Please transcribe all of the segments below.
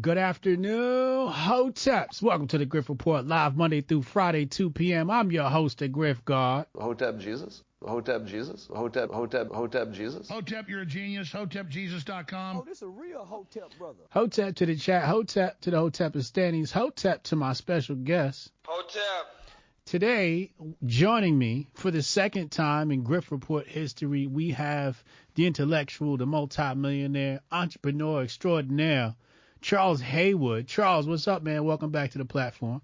Good afternoon, Hoteps. Welcome to the Grift Report, live Monday through Friday, 2 p.m. I'm your host, the Grift God. Hotep Jesus. Hotep Jesus. Hotep, Hotep, Hotep Jesus. Hotep, you're a genius. HotepJesus.com. Oh, this a real Hotep brother. Hotep to the chat, Hotep to the Hotep of standings, Hotep to my special guest. Hotep. Today, joining me for the second time in Grift Report history, we have the intellectual, the multimillionaire, entrepreneur extraordinaire, Charles Haywood. Charles, what's up, man? Welcome back to the platform.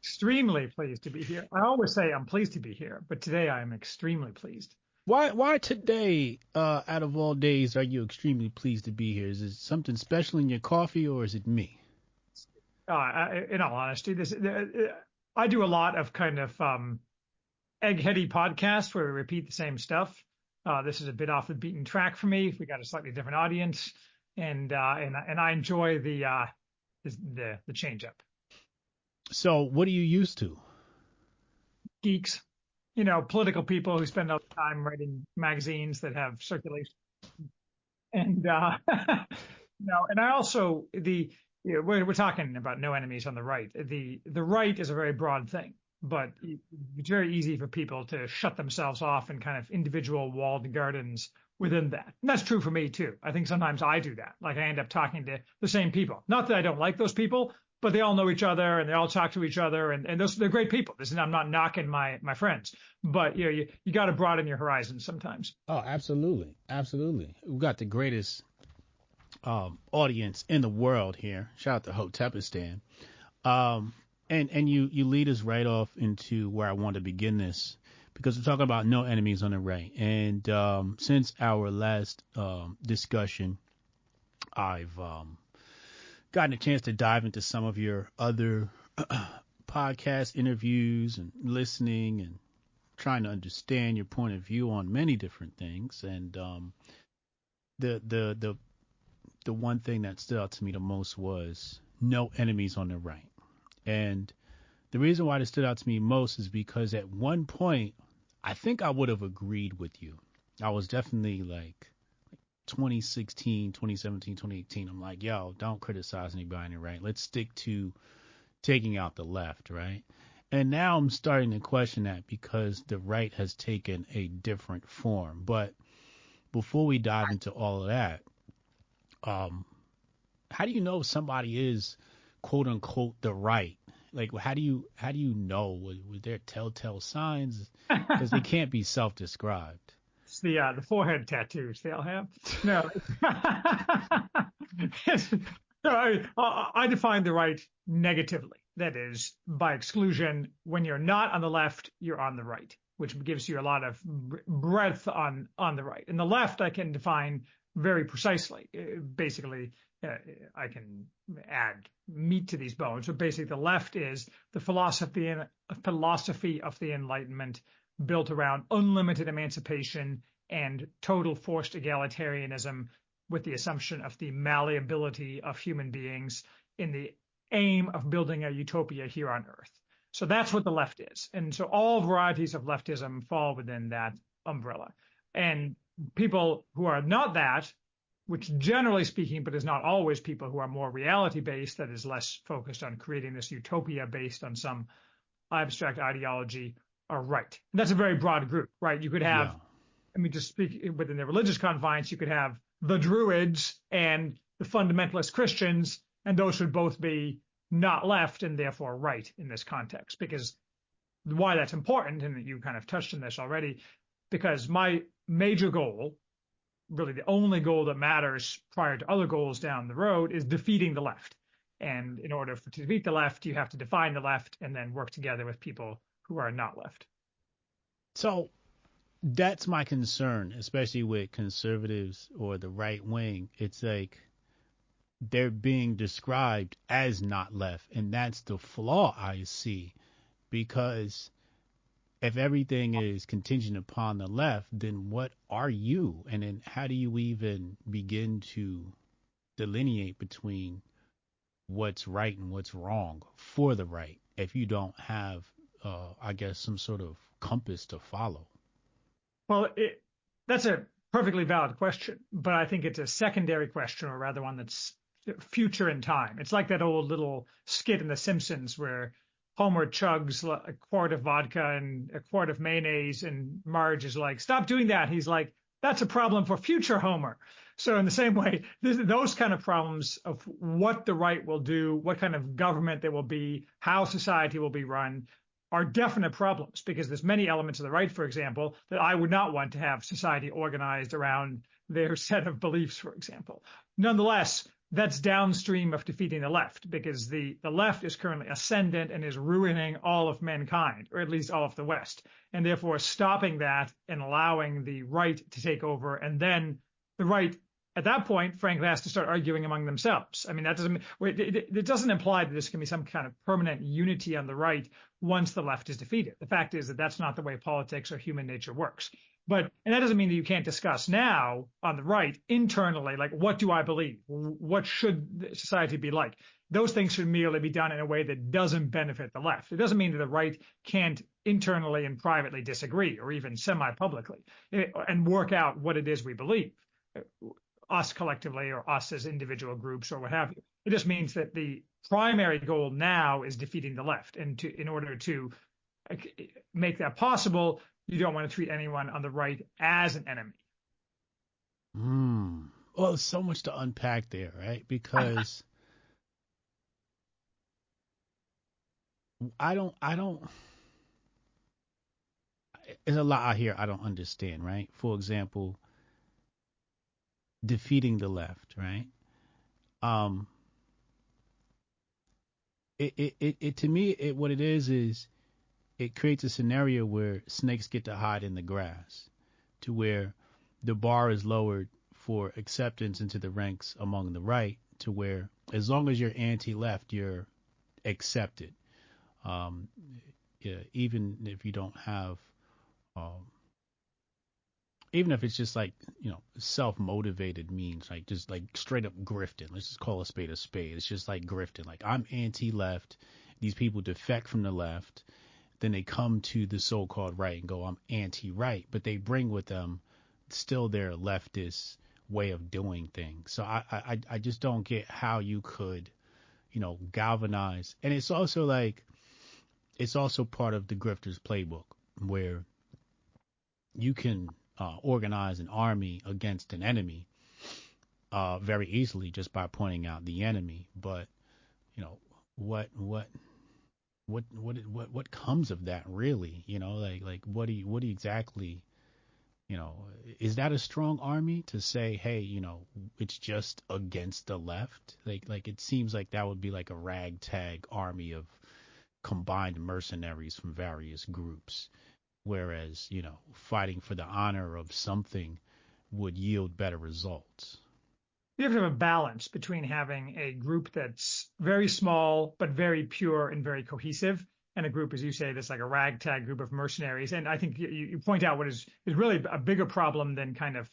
Extremely pleased to be here. I always say I'm pleased to be here, but today I am extremely pleased. Why why today, uh, out of all days, are you extremely pleased to be here? Is it something special in your coffee or is it me? Uh, I, in all honesty, this uh, I do a lot of kind of um, eggheady podcasts where we repeat the same stuff. Uh, this is a bit off the beaten track for me. We got a slightly different audience, and uh, and and I enjoy the uh, the the change up. So, what are you used to? Geeks, you know, political people who spend all the time writing magazines that have circulation, and uh, you know, and I also the you know, we're, we're talking about no enemies on the right. The the right is a very broad thing, but it's very easy for people to shut themselves off in kind of individual walled gardens within that. And that's true for me too. I think sometimes I do that. Like I end up talking to the same people. Not that I don't like those people, but they all know each other and they all talk to each other and, and those they're great people. This is I'm not knocking my my friends, but you know you you got to broaden your horizons sometimes. Oh, absolutely, absolutely. We've got the greatest um, audience in the world here. Shout out to Hotepistan. Um, and and you you lead us right off into where I want to begin this because we're talking about no enemies on the right. And um, since our last um, discussion, I've um, gotten a chance to dive into some of your other podcast interviews and listening and trying to understand your point of view on many different things. And um, the the the the one thing that stood out to me the most was no enemies on the right. And the reason why it stood out to me most is because at one point, I think I would have agreed with you. I was definitely like 2016, 2017, 2018. I'm like, yo, don't criticize anybody right. Let's stick to taking out the left, right? And now I'm starting to question that because the right has taken a different form. But before we dive into all of that, um, how do you know if somebody is quote unquote the right? Like, how do you how do you know? Was, was there telltale signs? Because they can't be self-described. It's the uh, the forehead tattoos they all have. No, I, I define the right negatively. That is, by exclusion, when you're not on the left, you're on the right, which gives you a lot of breadth on on the right. And the left, I can define very precisely. Uh, basically, Uh, I can add meat to these bones. So basically, the left is the philosophy and uh, philosophy of the Enlightenment built around unlimited emancipation and total forced egalitarianism with the assumption of the malleability of human beings in the aim of building a utopia here on earth. So that's what the left is. And so all varieties of leftism fall within that umbrella. And people who are not that, which generally speaking, but is not always people who are more reality based, that is less focused on creating this utopia based on some abstract ideology, are right. And that's a very broad group, right? You could have, yeah. I mean, just speak within the religious confines, you could have the Druids and the fundamentalist Christians, and those should both be not left and therefore right in this context. Because why that's important, and you kind of touched on this already, because my major goal, really the only goal that matters prior to other goals down the road, is defeating the left. And in order for, to defeat the left, you have to define the left and then work together with people who are not left. So that's my concern, especially with conservatives or the right wing. It's like they're being described as not left, and that's the flaw I see because if everything is contingent upon the left, then what are you? And then how do you even begin to delineate between what's right and what's wrong for the right if you don't have, uh, I guess, some sort of compass to follow? Well, it, that's a perfectly valid question, but I think it's a secondary question, or rather one that's future in time. It's like that old little skit in The Simpsons where Homer chugs a quart of vodka and a quart of mayonnaise, and Marge is like, "Stop doing that." He's like, "That's a problem for future Homer." So in the same way, those kind of problems of what the right will do, what kind of government there will be, how society will be run, are definite problems because there's many elements of the right, for example, that I would not want to have society organized around their set of beliefs, for example. Nonetheless, that's downstream of defeating the left because the, the left is currently ascendant and is ruining all of mankind, or at least all of the West. And therefore stopping that and allowing the right to take over and then the right at that point, frankly, has to start arguing among themselves. I mean, that doesn't it, doesn't imply that going to be some kind of permanent unity on the right once the left is defeated. The fact is that that's not the way politics or human nature works. But and that doesn't mean that you can't discuss now on the right internally, like what do I believe? What should society be like? Those things should merely be done in a way that doesn't benefit the left. It doesn't mean that the right can't internally and privately disagree, or even semi-publicly, eh, and work out what it is we believe us collectively or us as individual groups or what have you. It just means that the primary goal now is defeating the left. And to, in order to make that possible, you don't want to treat anyone on the right as an enemy. Hmm. Well, there's so much to unpack there, right? Because I don't, I don't, there's a lot out here I don't understand, right? For example, defeating the left, right? Um, it, it, it, it to me, it, what it is is it creates a scenario where snakes get to hide in the grass, to where the bar is lowered for acceptance into the ranks among the right, to where as long as you're anti-left, you're accepted. Um, yeah, even if you don't have um, even if it's just like you know self-motivated means like just like straight up grifting let's just call a spade a spade it's just like grifting like i'm anti-left these people defect from the left then they come to the so-called right and go i'm anti-right. But they bring with them still their leftist way of doing things. So i i i just don't get how you could you know galvanize. And it's also like it's also part of the grifter's playbook where you can uh, organize an army against an enemy uh, very easily just by pointing out the enemy. But you know what what what what what what comes of that really? You know, like like what do you what do you exactly you know, is that a strong army to say, hey, you know, it's just against the left? Like, like it seems like that would be like a ragtag army of combined mercenaries from various groups whereas you know fighting for the honor of something would yield better results. You have to have a balance between having a group that's very small but very pure and very cohesive, and a group, as you say, that's like a ragtag group of mercenaries. And I think you, you point out what is is really a bigger problem than kind of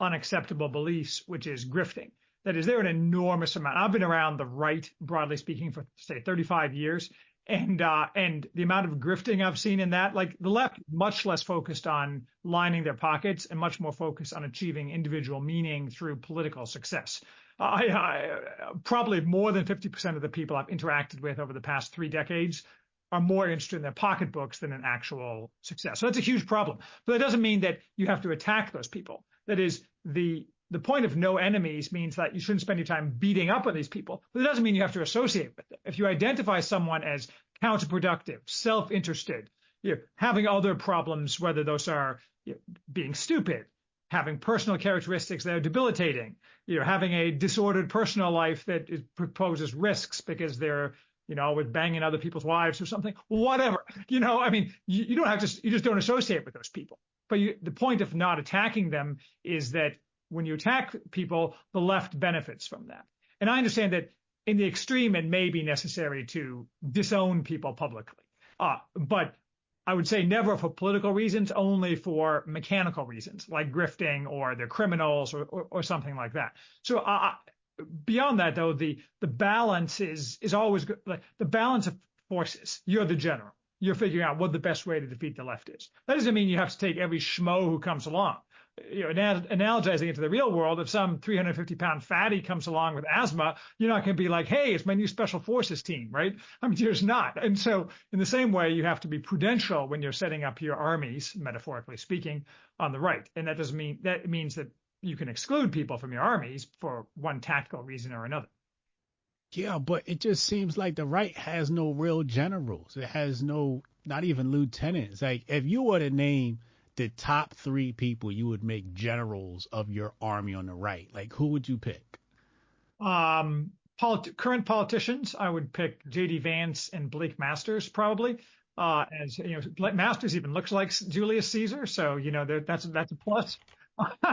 unacceptable beliefs, which is grifting. That is, there an enormous amount. I've been around the right, broadly speaking, for say 35 years, and uh, and the amount of grifting I've seen in that, like the left, much less focused on lining their pockets and much more focused on achieving individual meaning through political success. I, I probably more than 50% of the people I've interacted with over the past three decades are more interested in their pocketbooks than in actual success. So that's a huge problem. But that doesn't mean that you have to attack those people. That is the the point of no enemies means that you shouldn't spend your time beating up on these people, but it doesn't mean you have to associate with them. If you identify someone as counterproductive, self-interested, you know, having other problems, whether those are you know, being stupid, having personal characteristics that are debilitating, you know, having a disordered personal life that proposes risks because they're, you know, with banging other people's wives or something, whatever. You know, I mean, you, you don't have to, you just don't associate with those people. But you, the point of not attacking them is that when you attack people, the left benefits from that. And I understand that in the extreme, it may be necessary to disown people publicly. Uh, but I would say never for political reasons, only for mechanical reasons, like grifting or they're criminals or, or, or something like that. So uh, uh beyond that, though, the the balance is is always good. Like the balance of forces. You're the general. You're figuring out what the best way to defeat the left is. That doesn't mean you have to take every schmo who comes along you know, analogizing it to the real world, if some 350 pound fatty comes along with asthma, you're not going to be like, hey, it's my new special forces team, right? I mean, you're not. And so, in the same way, you have to be prudential when you're setting up your armies, metaphorically speaking, on the right. And that doesn't mean that means that you can exclude people from your armies for one tactical reason or another. Yeah, but it just seems like the right has no real generals. It has no, not even lieutenants. Like, if you were to name the top three people you would make generals of your army on the right, like who would you pick? Um, polit- current politicians, I would pick J.D. Vance and Blake Masters probably. Uh, as you know, Masters even looks like Julius Caesar, so you know that's that's a plus.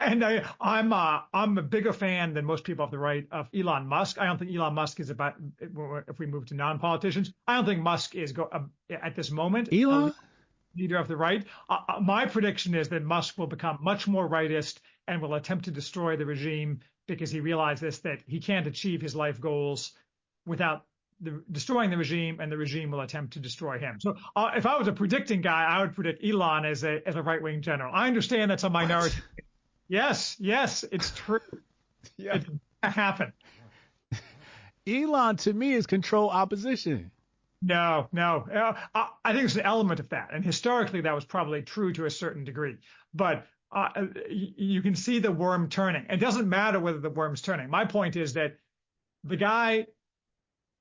and I, I'm uh, I'm a bigger fan than most people off the right of Elon Musk. I don't think Elon Musk is about if we move to non-politicians. I don't think Musk is go, uh, at this moment. Elon leader of the right. Uh, uh, my prediction is that Musk will become much more rightist and will attempt to destroy the regime because he realizes that he can't achieve his life goals without the, destroying the regime, and the regime will attempt to destroy him. So, uh, if I was a predicting guy, I would predict Elon as a as a right wing general. I understand that's a minority. What? Yes, yes, it's true. yeah, it's happen. Elon to me is control opposition. No, no. Uh, I think there's an element of that, and historically that was probably true to a certain degree. But uh, you can see the worm turning. It doesn't matter whether the worm's turning. My point is that the guy,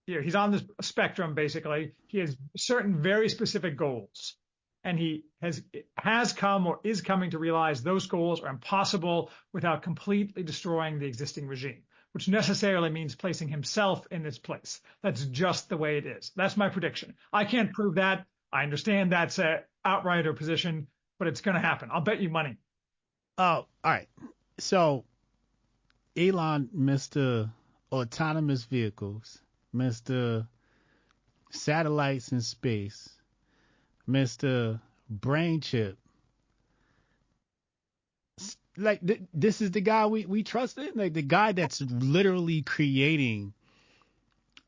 you know, he's on the spectrum basically. He has certain very specific goals, and he has has come or is coming to realize those goals are impossible without completely destroying the existing regime which necessarily means placing himself in this place. That's just the way it is. That's my prediction. I can't prove that. I understand that's a outrighter position, but it's going to happen. I'll bet you money. Oh, all right. So Elon, Mr. Autonomous Vehicles, Mr. Satellites in Space, Mr. Brain Chip, like th- this is the guy we we trusted, like the guy that's literally creating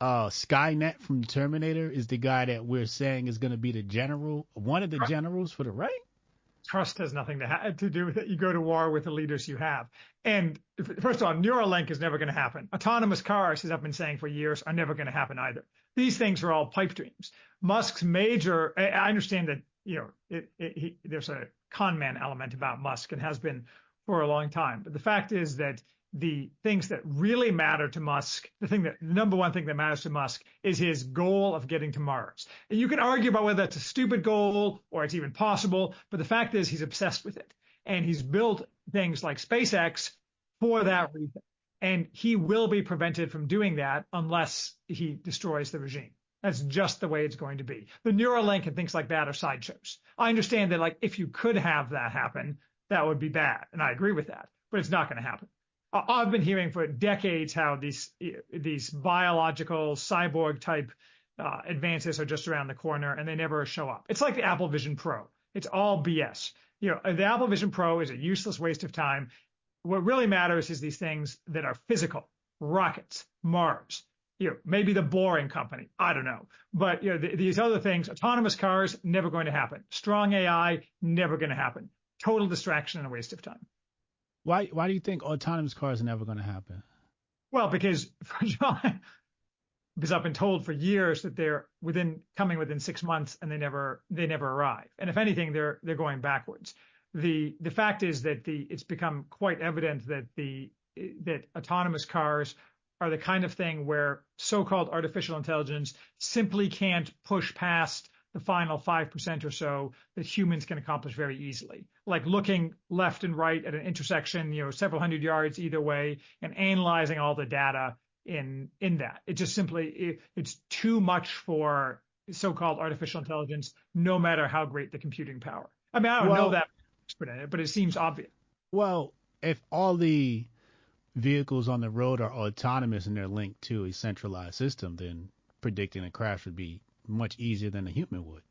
uh Skynet from Terminator is the guy that we're saying is going to be the general, one of the generals for the right. Trust has nothing to ha- to do with it. You go to war with the leaders you have. And if, first of all, Neuralink is never going to happen. Autonomous cars, as I've been saying for years, are never going to happen either. These things are all pipe dreams. Musk's major, I, I understand that you know it, it, he, there's a con man element about Musk and has been for a long time. But the fact is that the things that really matter to Musk, the thing that the number one thing that matters to Musk is his goal of getting to Mars. And you can argue about whether that's a stupid goal or it's even possible, but the fact is he's obsessed with it. And he's built things like SpaceX for that reason. And he will be prevented from doing that unless he destroys the regime. That's just the way it's going to be. The Neuralink and things like that are sideshows. I understand that like if you could have that happen, that would be bad. And I agree with that, but it's not going to happen. I've been hearing for decades how these these biological cyborg type uh, advances are just around the corner and they never show up. It's like the Apple Vision Pro. It's all BS. You know, the Apple Vision Pro is a useless waste of time. What really matters is these things that are physical, rockets, Mars, you know, maybe the boring company. I don't know. But you know, th- these other things, autonomous cars, never going to happen. Strong AI, never going to happen total distraction and a waste of time. Why why do you think autonomous cars are never going to happen? Well, because because I've been told for years that they're within coming within six months and they never they never arrive. And if anything, they're they're going backwards. The the fact is that the it's become quite evident that the that autonomous cars are the kind of thing where so-called artificial intelligence simply can't push past the final 5% or so that humans can accomplish very easily. Like looking left and right at an intersection, you know, several hundred yards either way and analyzing all the data in in that. It just simply it, it's too much for so-called artificial intelligence, no matter how great the computing power. I mean, I don't well, know that expert in it, but it seems obvious. Well, if all the vehicles on the road are autonomous and they're linked to a centralized system, then predicting a crash would be much easier than a human would.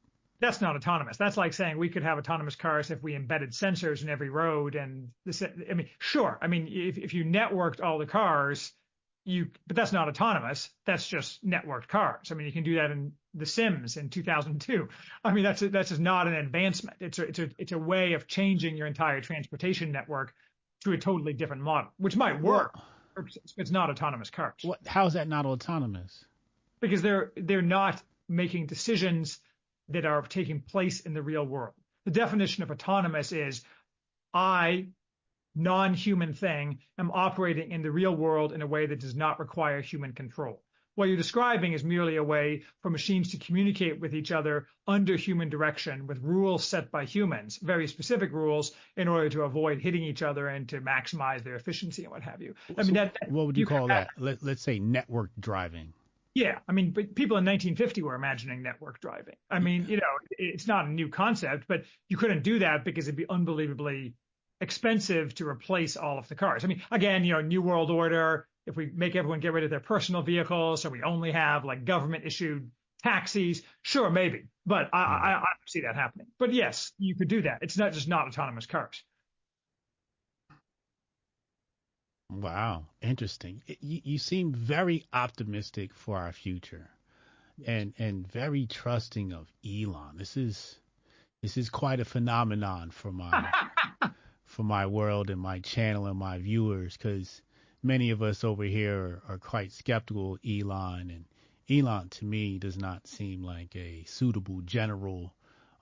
That's not autonomous. That's like saying we could have autonomous cars if we embedded sensors in every road. And this, I mean, sure. I mean, if, if you networked all the cars, you, but that's not autonomous. That's just networked cars. I mean, you can do that in The Sims in 2002. I mean, that's a, that's just not an advancement. It's a, it's a, it's a way of changing your entire transportation network to a totally different model, which might work. It's not autonomous cars. What? How is that not autonomous? Because they're they're not making decisions that are taking place in the real world. The definition of autonomous is I non-human thing am operating in the real world in a way that does not require human control. What you're describing is merely a way for machines to communicate with each other under human direction with rules set by humans, very specific rules in order to avoid hitting each other and to maximize their efficiency and what have you. I mean, that, what would you, you call that? Let, let's say network driving. Yeah, I mean, but people in 1950 were imagining network driving. I mean, you know, it's not a new concept, but you couldn't do that because it'd be unbelievably expensive to replace all of the cars. I mean, again, you know, New World Order, if we make everyone get rid of their personal vehicles, so we only have like government issued taxis, sure, maybe. But I, I, I don't see that happening. But yes, you could do that. It's not just not autonomous cars. Wow, interesting. You, you seem very optimistic for our future, and and very trusting of Elon. This is this is quite a phenomenon for my for my world and my channel and my viewers because many of us over here are, are quite skeptical of Elon and Elon to me does not seem like a suitable general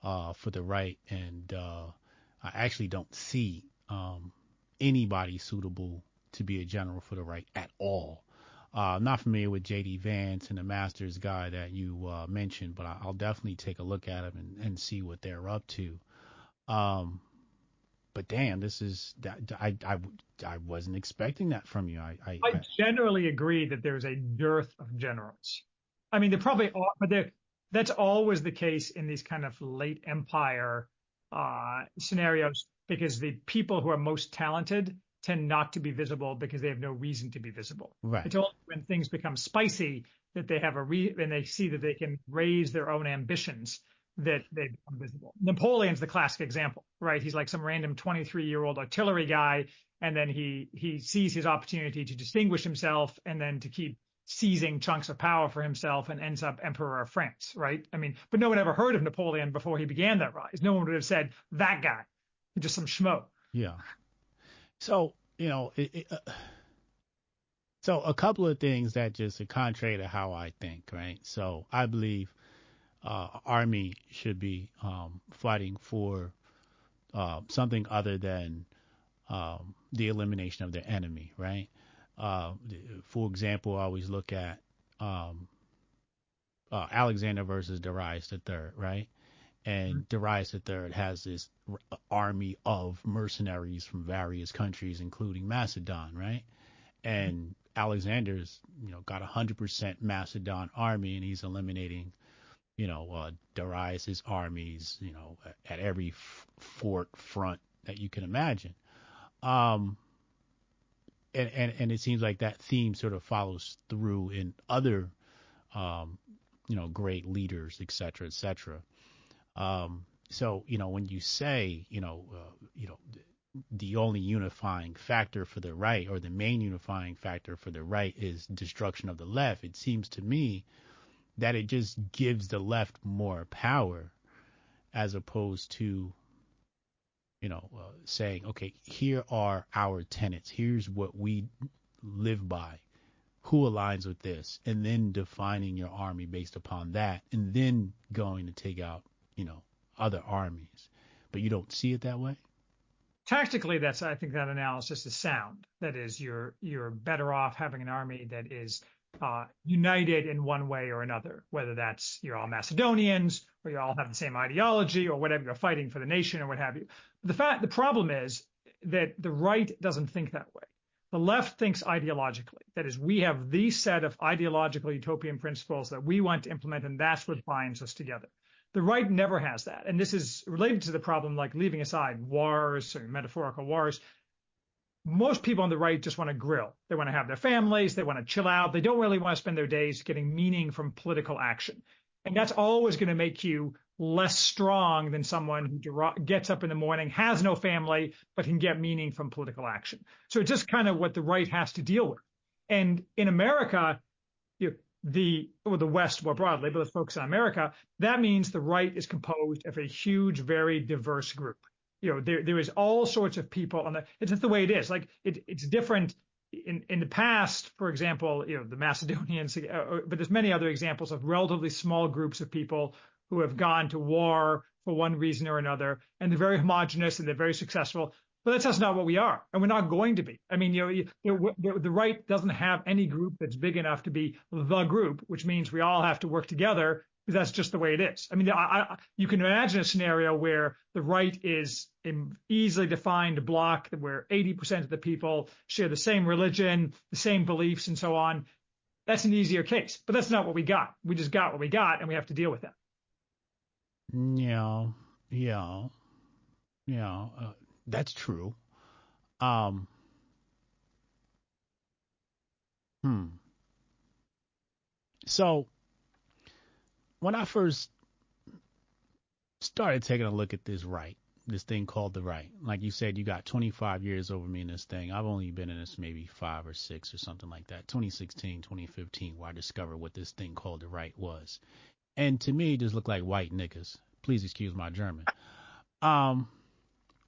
uh, for the right and uh, I actually don't see um, anybody suitable to be a general for the right at all. Uh, I'm not familiar with JD Vance and the Masters guy that you uh, mentioned, but I'll definitely take a look at him and, and see what they're up to. Um, but damn, this is that I I I wasn't expecting that from you. I I, I generally agree that there's a dearth of generals. I mean, they're probably are, but they're, that's always the case in these kind of late empire uh, scenarios because the people who are most talented tend not to be visible because they have no reason to be visible. Right. It's only when things become spicy that they have a re and they see that they can raise their own ambitions that they become visible. Napoleon's the classic example, right? He's like some random 23 year old artillery guy. And then he, he sees his opportunity to distinguish himself and then to keep seizing chunks of power for himself and ends up emperor of France, right? I mean, but no one ever heard of Napoleon before he began that rise. No one would have said that guy, just some schmo. Yeah. So, you know, it, it, uh, so a couple of things that just are contrary to how I think, right? So I believe uh, army should be um, fighting for uh, something other than um, the elimination of their enemy, right? Uh, for example, I always look at um, uh, Alexander versus Darius III, right? And mm-hmm. Darius III has this army of mercenaries from various countries, including Macedon, right? And mm-hmm. Alexander's, you know, got a hundred percent Macedon army, and he's eliminating you know, uh, Darius's armies, you know, at every f- fort front that you can imagine. Um, and, and, and it seems like that theme sort of follows through in other, um, you know, great leaders, et cetera, et cetera. Um, so, you know, when you say, you know, uh, you know, the only unifying factor for the right or the main unifying factor for the right is destruction of the left, it seems to me that it just gives the left more power as opposed to you know uh, saying okay here are our tenets. Here's what we live by. Who aligns with this? And then defining your army based upon that and then going to take out you know other armies but you don't see it that way tactically that's i think that analysis is sound that is you're you're better off having an army that is uh, united in one way or another, whether that's you're all Macedonians or you all have the same ideology or whatever you're fighting for the nation or what have you. The fact, the problem is that the right doesn't think that way. The left thinks ideologically. That is, we have the set of ideological utopian principles that we want to implement, and that's what binds us together. The right never has that. And this is related to the problem, like leaving aside wars or metaphorical wars most people on the right just want to grill. They want to have their families. They want to chill out. They don't really want to spend their days getting meaning from political action. And that's always going to make you less strong than someone who gets up in the morning, has no family, but can get meaning from political action. So it's just kind of what the right has to deal with. And in America, the or the West more broadly, but let's focus on America. That means the right is composed of a huge, very diverse group. You know, there there is all sorts of people on the. It's just the way it is. Like it, it's different in in the past. For example, you know, the Macedonians, uh, uh, but there's many other examples of relatively small groups of people who have gone to war for one reason or another, and they're very homogenous and they're very successful. But that's just not what we are, and we're not going to be. I mean, you know, you, know, the right doesn't have any group that's big enough to be the group, which means we all have to work together because that's just the way it is. I mean, I, I, you can imagine a scenario where the right is an easily defined block where 80% of the people share the same religion, the same beliefs, and so on. That's an easier case, but that's not what we got. We just got what we got, and we have to deal with that. Yeah, yeah, yeah. Uh, that's true. Um, hmm. So when I first started taking a look at this right, this thing called the right, like you said, you got 25 years over me in this thing. I've only been in this maybe five or six or something like that. 2016, 2015, where I discovered what this thing called the right was. And to me, it just looked like white niggas. Please excuse my German. Um,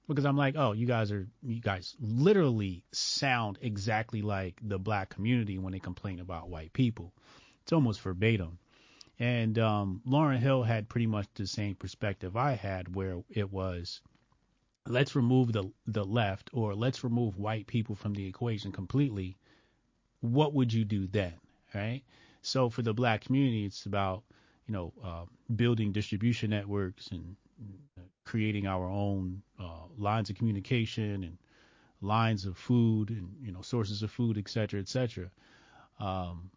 because I'm like, oh, you guys are, you guys literally sound exactly like the black community when they complain about white people. It's almost verbatim. And um, Lauryn Hill had pretty much the same perspective I had, where it was, let's remove the the left or let's remove white people from the equation completely. What would you do then, right? So for the black community, it's about you know uh, building distribution networks and creating our own uh, lines of communication and lines of food and you know sources of food, et cetera, et cetera. Um,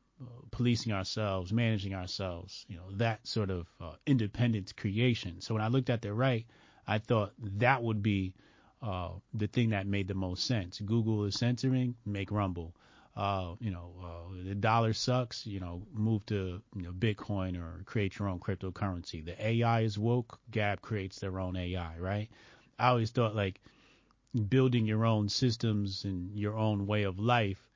policing ourselves, managing ourselves, you know, that sort of uh, independent creation. So when I looked at the right, I thought that would be uh, the thing that made the most sense. Google is censoring, make Rumble. Uh, you know, uh, the dollar sucks, you know, move to you know, Bitcoin or create your own cryptocurrency. The AI is woke, Gab creates their own AI, right? I always thought like building your own systems and your own way of life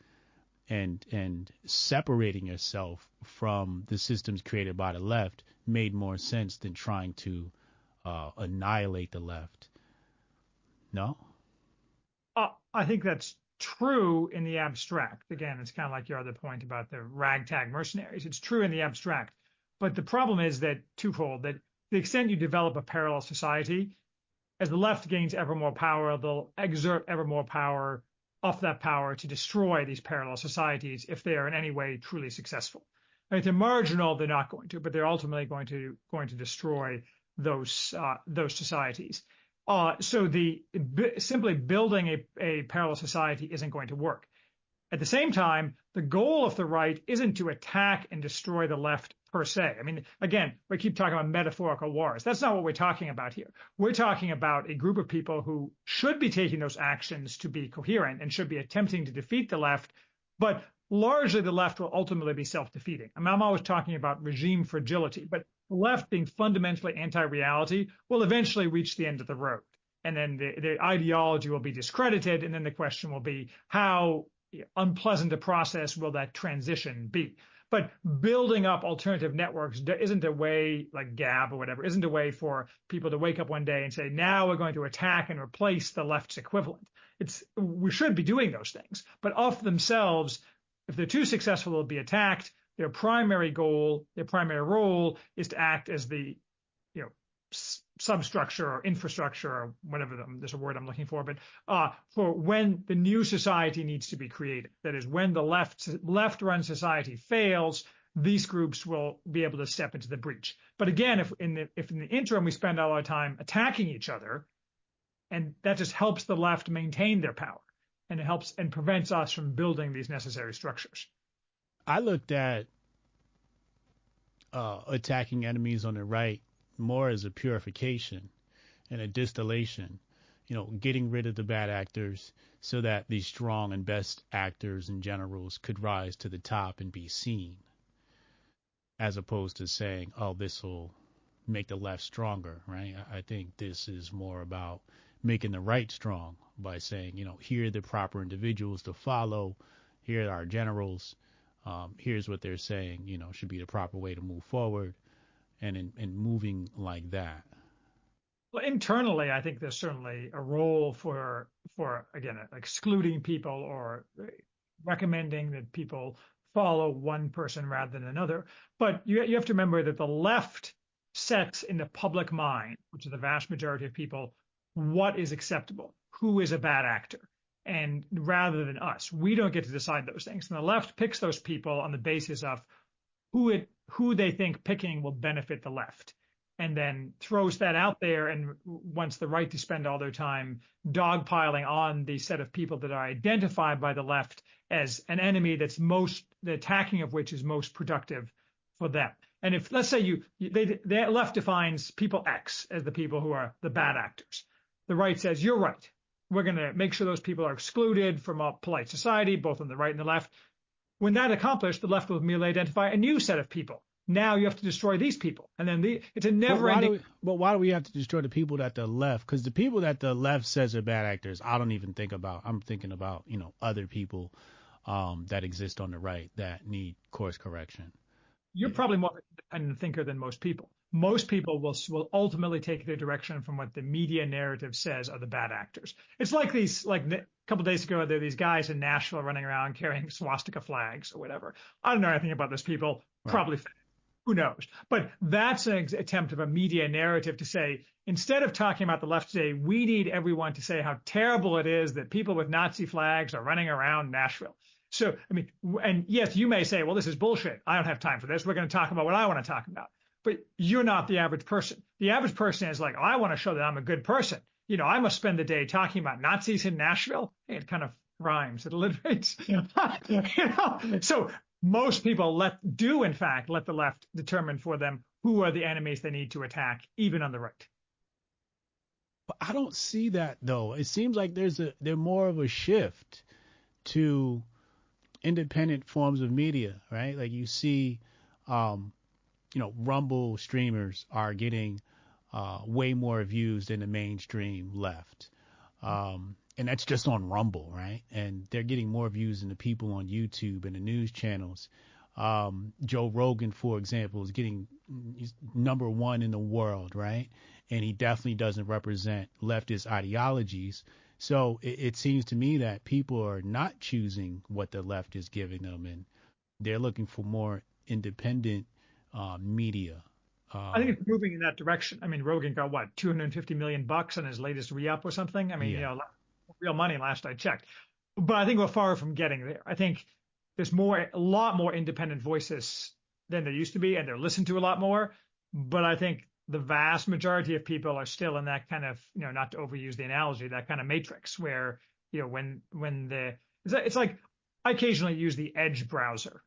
and and separating yourself from the systems created by the left made more sense than trying to uh, annihilate the left. No. Uh, I think that's true in the abstract. Again, it's kind of like your other point about the ragtag mercenaries. It's true in the abstract, but the problem is that twofold: that the extent you develop a parallel society, as the left gains ever more power, they'll exert ever more power off that power to destroy these parallel societies if they are in any way truly successful. If they're marginal, they're not going to, but they're ultimately going to going to destroy those uh, those societies. Uh, so simply building a, parallel society isn't going to work. At the same time, the goal of the right isn't to attack and destroy the left per se. I mean, again, we keep talking about metaphorical wars. That's not what we're talking about here. We're talking about a group of people who should be taking those actions to be coherent and should be attempting to defeat the left, but largely the left will ultimately be self-defeating. I mean, I'm always talking about regime fragility, but left being fundamentally anti-reality will eventually reach the end of the road. And then the, the ideology will be discredited. And then the question will be how unpleasant a process will that transition be? But building up alternative networks isn't a way like Gab or whatever, isn't a way for people to wake up one day and say, now we're going to attack and replace the left's equivalent. It's, we should be doing those things, but off themselves, if they're too successful, they'll be attacked. Their primary goal, their primary role is to act as the, you know, substructure or infrastructure or whatever the, there's a word I'm looking for, but uh, for when the new society needs to be created. That is, when the left left-run society fails, these groups will be able to step into the breach. But again, if in the if in the interim we spend all our time attacking each other, and that just helps the left maintain their power, and it helps and prevents us from building these necessary structures. I looked at uh, attacking enemies on the right more as a purification and a distillation, you know, getting rid of the bad actors so that the strong and best actors and generals could rise to the top and be seen, as opposed to saying, oh, this will make the left stronger, right? I think this is more about making the right strong by saying, you know, here are the proper individuals to follow. here are our generals. Um, here's what they're saying, you know, should be the proper way to move forward, and in, in moving like that. Well, internally, I think there's certainly a role for for again excluding people or recommending that people follow one person rather than another. But you you have to remember that the left sets in the public mind, which is the vast majority of people, what is acceptable, who is a bad actor. And rather than us, we don't get to decide those things. And the left picks those people on the basis of who it who they think picking will benefit the left and then throws that out there and wants the right to spend all their time dogpiling on the set of people that are identified by the left as an enemy that's most the attacking of which is most productive for them. And if let's say you they the left defines people X as the people who are the bad actors, the right says you're right. We're going to make sure those people are excluded from a polite society, both on the right and the left. When that accomplished, the left will merely identify a new set of people now you have to destroy these people, and then the, it's a never-ending. But, but why do we have to destroy the people that the left? Because the people that the left says are bad actors, I don't even think about. I'm thinking about you know other people um, that exist on the right that need course correction. You're yeah. probably more independent thinker than most people. Most people will will ultimately take their direction from what the media narrative says are the bad actors. It's like these like a couple days ago there are these guys in Nashville running around carrying swastika flags or whatever. I don't know anything about those people. Probably who knows? But that's an attempt of a media narrative to say, instead of talking about the left today, we need everyone to say how terrible it is that people with Nazi flags are running around Nashville. So, I mean, and yes, you may say, well, this is bullshit. I don't have time for this. We're going to talk about what I want to talk about. But you're not the average person. The average person is like, oh, I want to show that I'm a good person. You know, I must spend the day talking about Nazis in Nashville. It kind of rhymes. It alliterates. you know? So most people let do in fact let the left determine for them who are the enemies they need to attack, even on the right. But I don't see that though. It seems like there's a there's more of a shift to independent forms of media, right? Like you see, um, you know, Rumble streamers are getting uh, way more views than the mainstream left. Um, and that's just on Rumble, right? And they're getting more views than the people on YouTube and the news channels. Um, Joe Rogan, for example, is getting number one in the world, right? And he definitely doesn't represent leftist ideologies. So it, it seems to me that people are not choosing what the left is giving them, and they're looking for more independent uh, media. I think it's moving in that direction. I mean, Rogan got what 250 million bucks on his latest re-up or something. I mean, yeah. you know, real money last I checked. But I think we're far from getting there. I think there's more, a lot more independent voices than there used to be, and they're listened to a lot more. But I think the vast majority of people are still in that kind of, you know, not to overuse the analogy, that kind of matrix where, you know, when when the it's like I occasionally use the Edge browser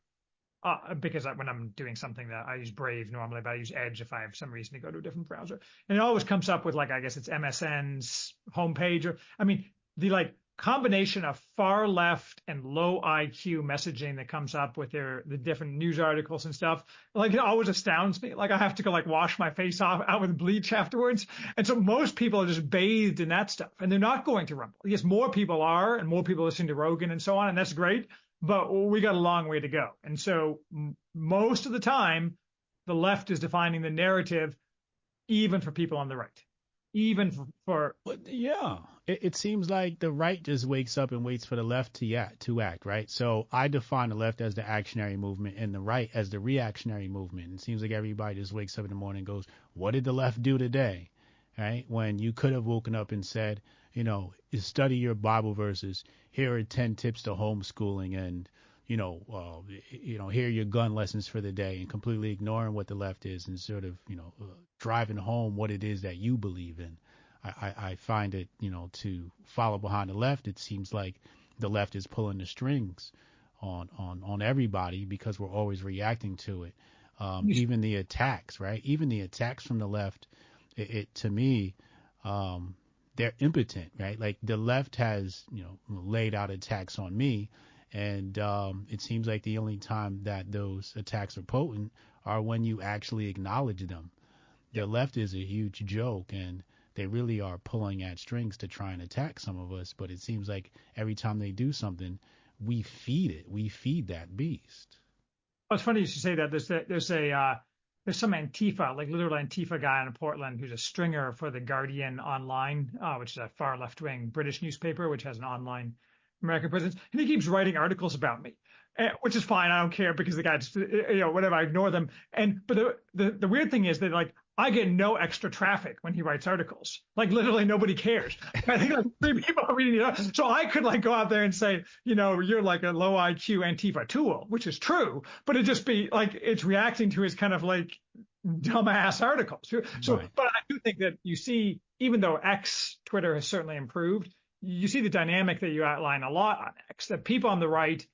uh, because I, when I'm doing something that I use Brave normally, but I use Edge if I have some reason to go to a different browser, and it always comes up with like I guess it's MSN's homepage or I mean the like combination of far left and low IQ messaging that comes up with their the different news articles and stuff, like it always astounds me. Like I have to go like wash my face off out with bleach afterwards. And so most people are just bathed in that stuff and they're not going to Rumble. Yes, more people are and more people listen to Rogan and so on, and that's great. But we got a long way to go. And so most of the time, the left is defining the narrative, even for people on the right even for, for yeah it, it, seems like the right just wakes up and waits for the left to act to act right? So i define the left as the actionary movement and the right as the reactionary movement. It seems like everybody just wakes up in the morning and goes what did the left do today? Right? When you could have woken up and said you know study your bible verses here are 10 tips to homeschooling and you know, uh, you know, hear your gun lessons for the day and completely ignoring what the left is and sort of, you know, uh, driving home what it is that you believe in. I, I, I find it, you know, to follow behind the left, it seems like the left is pulling the strings on, on, on everybody because we're always reacting to it. Um, even the attacks, right? Even the attacks from the left, it, it to me, um, they're impotent, right? Like the left has, you know, laid out attacks on me and um, it seems like the only time that those attacks are potent are when you actually acknowledge them. The left is a huge joke, and they really are pulling at strings to try and attack some of us. But it seems like every time they do something, we feed it. We feed that beast. Oh, it's funny you should say that. There's a, there's a uh, there's some Antifa, like literal Antifa guy in Portland who's a stringer for the Guardian Online, uh, which is a far left wing British newspaper, which has an online American presence, and he keeps writing articles about me, uh, which is fine. I don't care because the guy just you know whatever. I ignore them. And but the the, the weird thing is that like I get no extra traffic when he writes articles. Like literally nobody cares. I think like three people are reading it. So I could like go out there and say, you know, you're like a low IQ Antifa tool, which is true, but it just be like it's reacting to his kind of like dumbass articles. So, right. but I do think that you see, even though X Twitter has certainly improved, you see the dynamic that you outline a lot on X, that people on the right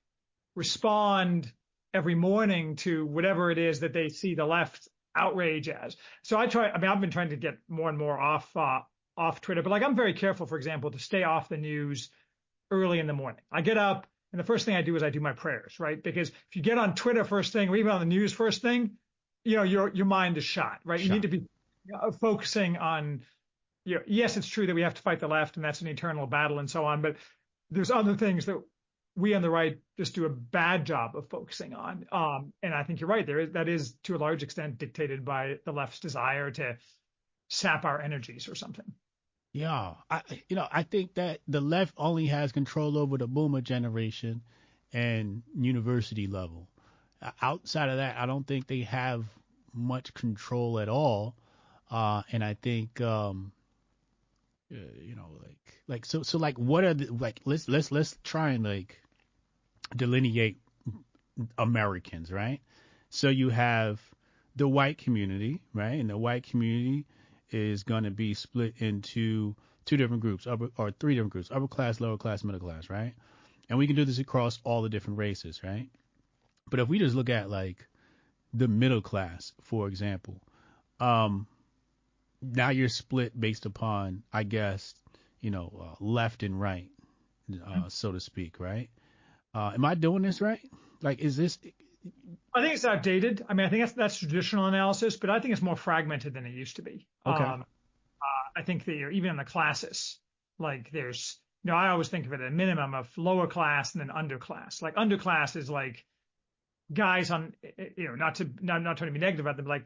respond every morning to whatever it is that they see the left outrage as. So I try. I mean, I've been trying to get more and more off uh, off Twitter, but like I'm very careful, for example, to stay off the news early in the morning. I get up and the first thing I do is I do my prayers, right? Because if you get on Twitter first thing or even on the news first thing, you know your your mind is shot, right? Shot. You need to be focusing on. You know, yes, it's true that we have to fight the left, and that's an eternal battle, and so on. But there's other things that we on the right just do a bad job of focusing on. Um, and I think you're right. There is that is to a large extent dictated by the left's desire to sap our energies or something. Yeah, I you know I think that the left only has control over the boomer generation and university level. Outside of that, I don't think they have much control at all. Uh, and I think um, uh, you know like like so so like what are the like let's let's let's try and like delineate Americans, right? So you have the white community, right? And the white community is going to be split into two different groups, upper, or three different groups, upper class, lower class, middle class, right? And we can do this across all the different races, right? But if we just look at like the middle class, for example, um, now you're split based upon, I guess, you know, uh, left and right, uh, mm-hmm. so to speak, right? Uh, am I doing this right? Like, is this? I think it's outdated. I mean, I think that's that's traditional analysis, but I think it's more fragmented than it used to be. Okay. Um, uh, I think that even in the classes, like there's, you know, I always think of it at a minimum of lower class and then underclass. Like underclass is like guys on, you know, not to not not trying to be negative about them, but like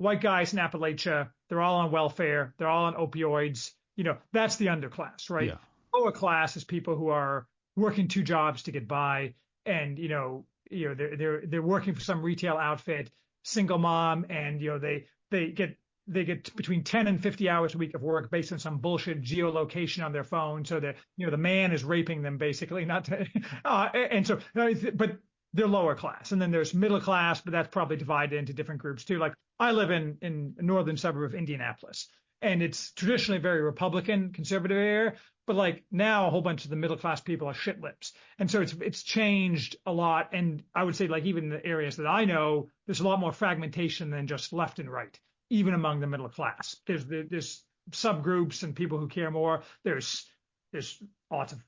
white guys in Appalachia, they're all on welfare, they're all on opioids. You know, that's the underclass, right? Yeah. Lower class is people who are working two jobs to get by, and you know, you know, they're they're they're working for some retail outfit, single mom, and you know, they they get they get between 10 and 50 hours a week of work based on some bullshit geolocation on their phone. So that, you know, the man is raping them basically, not to, uh, and so, but they're lower class. And then there's middle class, but that's probably divided into different groups too. Like I live in, in a northern suburb of Indianapolis and it's traditionally very Republican, conservative area. But like now, a whole bunch of the middle class people are shit lips, and so it's it's changed a lot. And I would say like even the areas that I know, there's a lot more fragmentation than just left and right, even among the middle class. There's there's subgroups and people who care more. There's there's lots of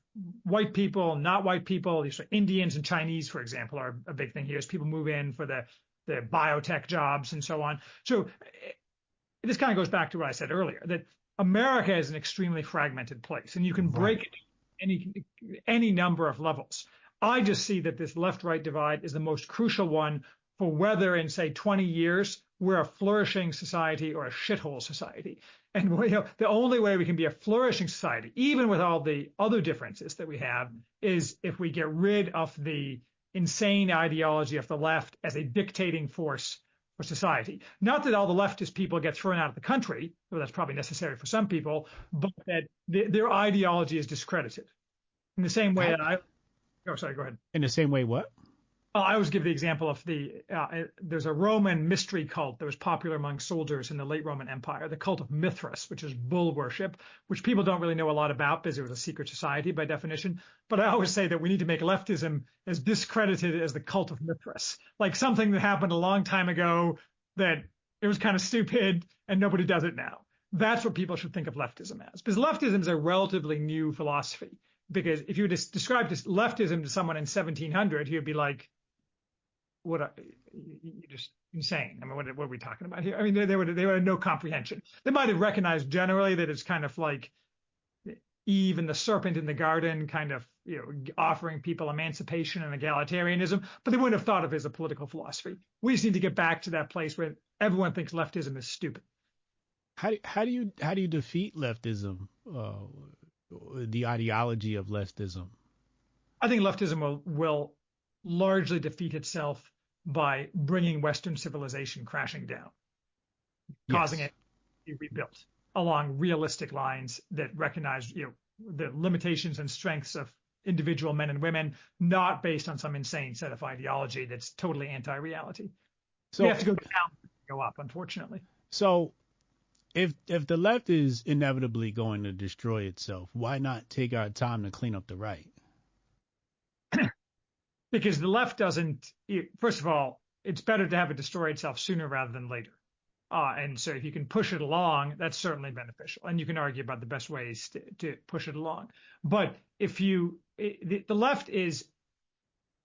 white people, not white people. These are Indians and Chinese, for example, are a big thing here as people move in for the the biotech jobs and so on. So eh, this kind of goes back to what I said earlier that America is an extremely fragmented place, and you can break right. it any any number of levels. I just see that this left-right divide is the most crucial one for whether in say 20 years we're a flourishing society or a shithole society. And you know, the only way we can be a flourishing society, even with all the other differences that we have, is if we get rid of the insane ideology of the left as a dictating force for society. Not that all the leftist people get thrown out of the country, though that's probably necessary for some people, but that th- their ideology is discredited. In the same way that I, oh, sorry, go ahead. In the same way, what? I always give the example of the uh, there's a Roman mystery cult that was popular among soldiers in the late Roman Empire, the cult of Mithras, which is bull worship, which people don't really know a lot about because it was a secret society by definition. But I always say that we need to make leftism as discredited as the cult of Mithras, like something that happened a long time ago that it was kind of stupid and nobody does it now. That's what people should think of leftism as, because leftism is a relatively new philosophy. Because if you describe this leftism to someone in 1700, he would be like, what are, you're just insane. I mean, what, what, are we talking about here? I mean, they, they would they would have no comprehension. They might have recognized generally that it's kind of like Eve and the serpent in the garden, kind of you know, offering people emancipation and egalitarianism, but they wouldn't have thought of it as a political philosophy. We just need to get back to that place where everyone thinks leftism is stupid. How do, how do you how do you defeat leftism, uh, the ideology of leftism? I think leftism will will largely defeat itself by bringing Western civilization crashing down, causing it to be rebuilt along realistic lines that recognize you know the limitations and strengths of individual men and women, not based on some insane set of ideology that's totally anti-reality. So we have to go down, go up, unfortunately. So if if the left is inevitably going to destroy itself, why not take our time to clean up the right? Because the left doesn't. First of all, it's better to have it destroy itself sooner rather than later. Uh, and so if you can push it along, that's certainly beneficial. And you can argue about the best ways to, to push it along. But if you, the, the left is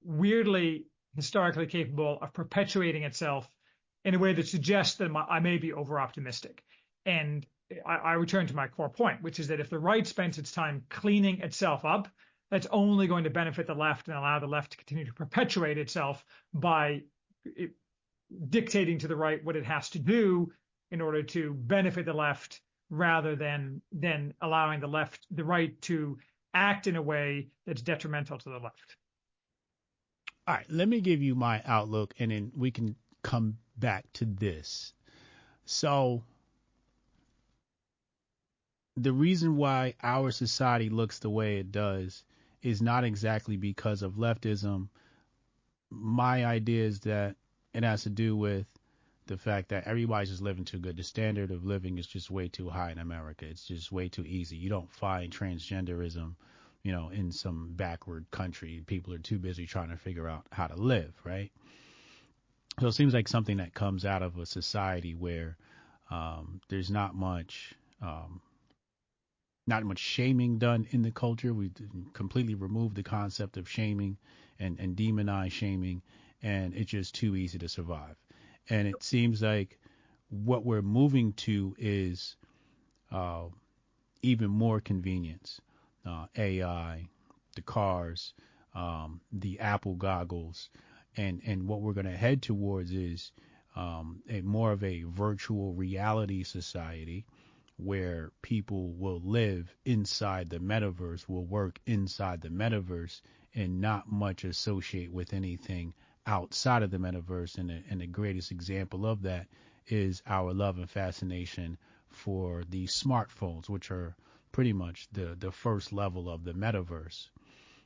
weirdly historically capable of perpetuating itself in a way that suggests that I may be over optimistic. And I, I return to my core point, which is that if the right spends its time cleaning itself up, that's only going to benefit the left and allow the left to continue to perpetuate itself by eh, dictating to the right what it has to do in order to benefit the left rather than than allowing the left the right to act in a way that's detrimental to the left. All right, let me give you my outlook and then we can come back to this. So the reason why our society looks the way it does is not exactly because of leftism. My idea is that it has to do with the fact that everybody's just living too good. The standard of living is just way too high in America. It's just way too easy. You don't find transgenderism, you know, in some backward country. People are too busy trying to figure out how to live, right? So it seems like something that comes out of a society where um, there's not much, um, not much shaming done in the culture. We completely removed the concept of shaming and, and demonize shaming and it's just too easy to survive. And it seems like what we're moving to is uh, even more convenience. Uh, AI, the cars, um, the Apple goggles, and and what we're going to head towards is um, a more of a virtual reality society where people will live inside the metaverse, will work inside the metaverse, and not much associate with anything outside of the metaverse. And the, and the greatest example of that is our love and fascination for the smartphones, which are pretty much the, the first level of the metaverse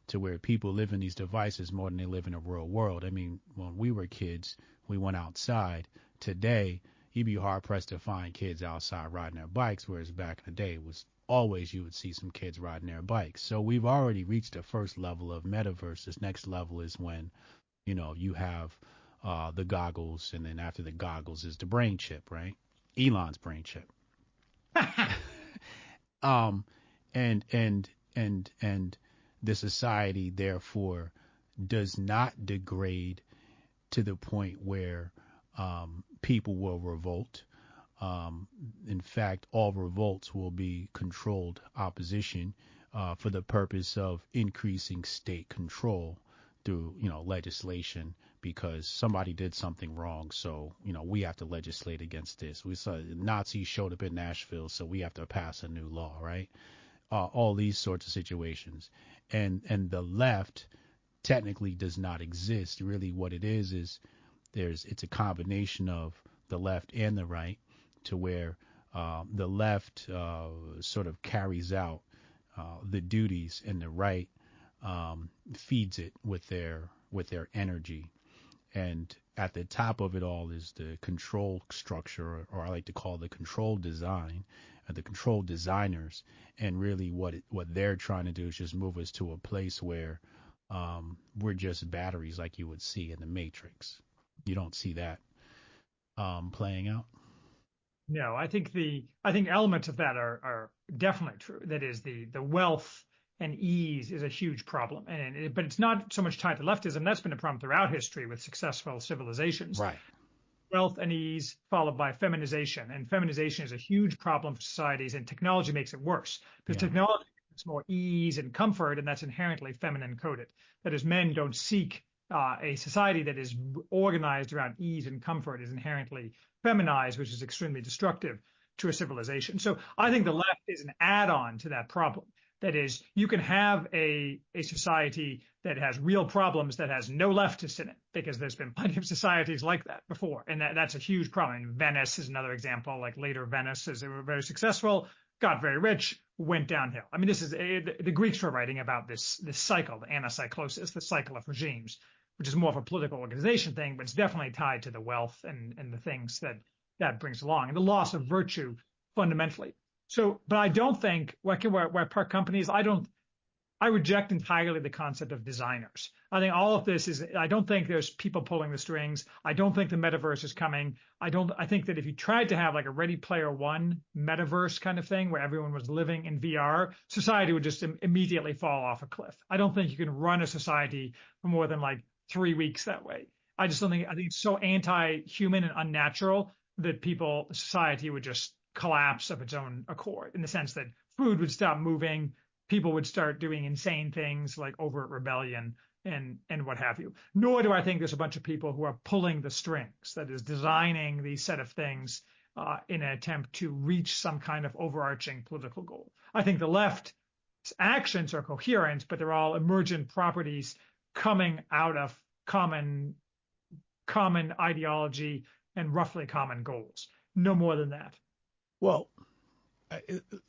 to where people live in these devices more than they live in a real world. I mean, when we were kids, we went outside. Today, you'd be hard pressed to find kids outside riding their bikes, whereas back in the day it was always you would see some kids riding their bikes. So we've already reached the first level of metaverse. This next level is when you know, you have uh, the goggles, and then after the goggles is the brain chip, right? Elon's brain chip. um, and and and and the society therefore does not degrade to the point where um, people will revolt. Um, in fact, all revolts will be controlled opposition uh, for the purpose of increasing state control through you know legislation because somebody did something wrong. So you know we have to legislate against this. We saw Nazis showed up in Nashville, so we have to pass a new law, right? Uh, all these sorts of situations, and and the left technically does not exist. Really, what it is is there's it's a combination of the left and the right, to where uh, the left uh, sort of carries out uh, the duties, and the right um, feeds it with their with their energy. And at the top of it all is the control structure, or I like to call the control design, uh, the control designers. And really, what it, what they're trying to do is just move us to a place where um, we're just batteries, like you would see in the Matrix. You don't see that um, playing out. No, I think the I think elements of that are are definitely true. That is the the wealth and ease is a huge problem. And it, but it's not so much tied to leftism. That's been a problem throughout history with successful civilizations. Right. Wealth and ease followed by feminization, and feminization is a huge problem for societies, and technology makes it worse because yeah. technology it's more ease and comfort, and that's inherently feminine coded. That is, men don't seek uh, a society that is organized around ease and comfort is inherently feminized, which is extremely destructive to a civilization. So I think the left is an add-on to that problem. That is, you can have a, a society that has real problems that has no leftists in it, because there's been plenty of societies like that before. And that, that's a huge problem. And Venice is another example, like later Venice, as they were very successful, got very rich, went downhill. I mean, this is a, the, the Greeks were writing about this, this cycle, the anacyclosis, the cycle of regimes, which is more of a political organization thing, but it's definitely tied to the wealth and, and the things that that brings along and the loss of virtue fundamentally. So, but I don't think working where, where per companies, I don't, I reject entirely the concept of designers. I think all of this is, I don't think there's people pulling the strings. I don't think the metaverse is coming. I don't, I think that if you tried to have like a ready player one metaverse kind of thing where everyone was living in VR, society would just Im- immediately fall off a cliff. I don't think you can run a society for more than like three weeks that way. I just don't think, I think it's so anti-human and unnatural that people, society would just collapse of its own accord in the sense that food would stop moving, people would start doing insane things like overt rebellion and and what have you. Nor do I think there's a bunch of people who are pulling the strings, that is designing these set of things uh, in an attempt to reach some kind of overarching political goal. I think the left's actions are coherent, but they're all emergent properties coming out of common common ideology and roughly common goals. No more than that. Well,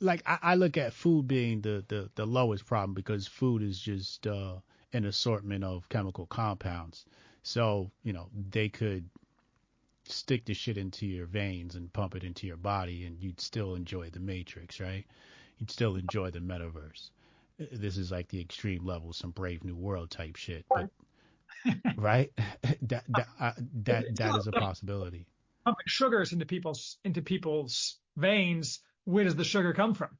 like I, I look at food being the, the, the lowest problem because food is just uh, an assortment of chemical compounds. So, you know, they could stick the shit into your veins and pump it into your body and you'd still enjoy the matrix, right? You'd still enjoy the metaverse. This is like the extreme level, some brave new world type shit. But, right? that that uh, that that is a possibility. Pumping sugars into people's into people's veins, where does the sugar come from?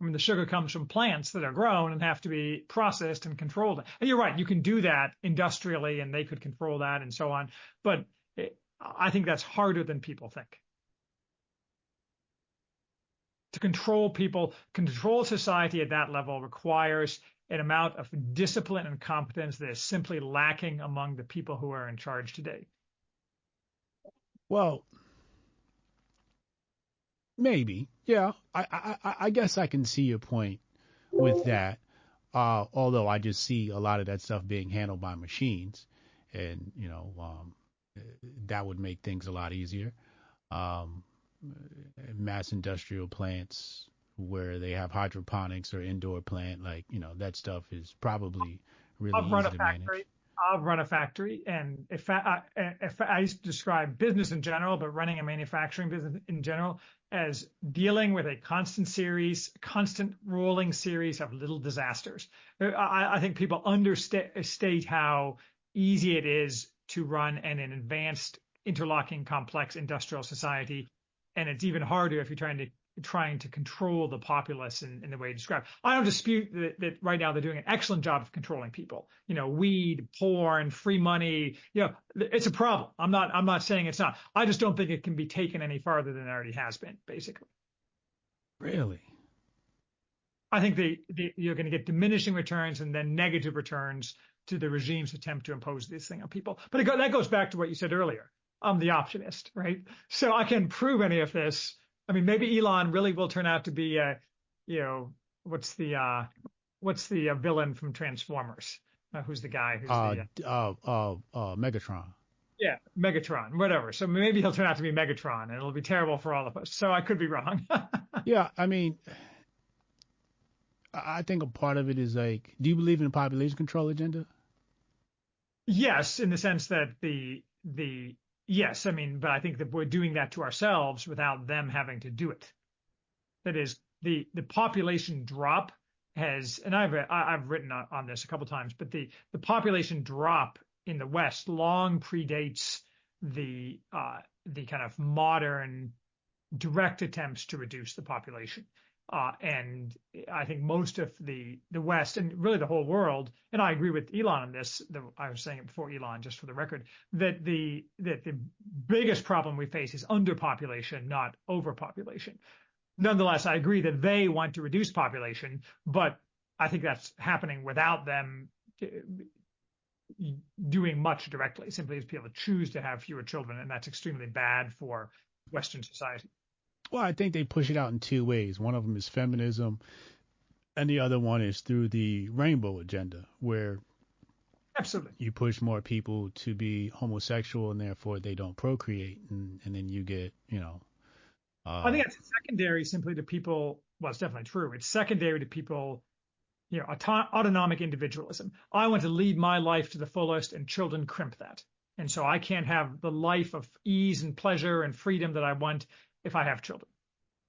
I mean, the sugar comes from plants that are grown and have to be processed and controlled. And you're right, you can do that industrially and they could control that and so on. But it, I think that's harder than people think. To control people, control society at that level requires an amount of discipline and competence that is simply lacking among the people who are in charge today. Well, Maybe, yeah. I, I I guess I can see your point with that. Uh, although I just see a lot of that stuff being handled by machines, and you know um, that would make things a lot easier. Um, Uh, mass industrial plants where they have hydroponics or indoor plant, like you know that stuff is probably really I've easy to manage. I've run a factory, and if I, if I used to describe business in general, but running a manufacturing business in general as dealing with a constant series, constant rolling series of little disasters. Uh, I, I think people understate how easy it is to run an advanced, interlocking, complex industrial society, and it's even harder if you're trying to trying to control the populace in, in the way you described. I don't dispute that, that, right now they're doing an excellent job of controlling people. You know, weed, porn, free money. You know, it's a problem. I'm not. I'm not saying it's not. I just don't think it can be taken any farther than it already has been. Basically. Really. I think the, they you're going to get diminishing returns and then negative returns to the regime's attempt to impose this thing on people. But go, that goes back to what you said earlier. I'm the optimist, right? So I can prove any of this I mean, maybe Elon really will turn out to be a, you know, what's the uh, what's the uh, villain from Transformers? Uh, who's the guy? Who's uh, the, uh, uh, uh, Megatron. Yeah, Megatron, whatever. So maybe he'll turn out to be Megatron, and it'll be terrible for all of us. So I could be wrong. yeah, I mean, I think a part of it is like, do you believe in a population control agenda? Yes, in the sense that the the Yes, I mean, but I think that we're doing that to ourselves without them having to do it. That is, the the population drop has, and I've I've written on this a couple times, but the the population drop in the West long predates the uh, the kind of modern direct attempts to reduce the population. Uh, and I think most of the the West and really the whole world, and I agree with Elon on this. The, I was saying it before Elon, just for the record, that the that the biggest problem we face is underpopulation, not overpopulation. Nonetheless, I agree that they want to reduce population, but I think that's happening without them uh, doing much directly, simply as people choose to have fewer children, and that's extremely bad for Western society. Well, I think they push it out in two ways. One of them is feminism, and the other one is through the rainbow agenda, where absolutely you push more people to be homosexual, and therefore they don't procreate, and, and then you get, you know. Uh, I think it's secondary simply to people. Well, it's definitely true. It's secondary to people you know, auto- autonomic individualism. I want to lead my life to the fullest, and children crimp that. And so I can't have the life of ease and pleasure and freedom that I want if I have children.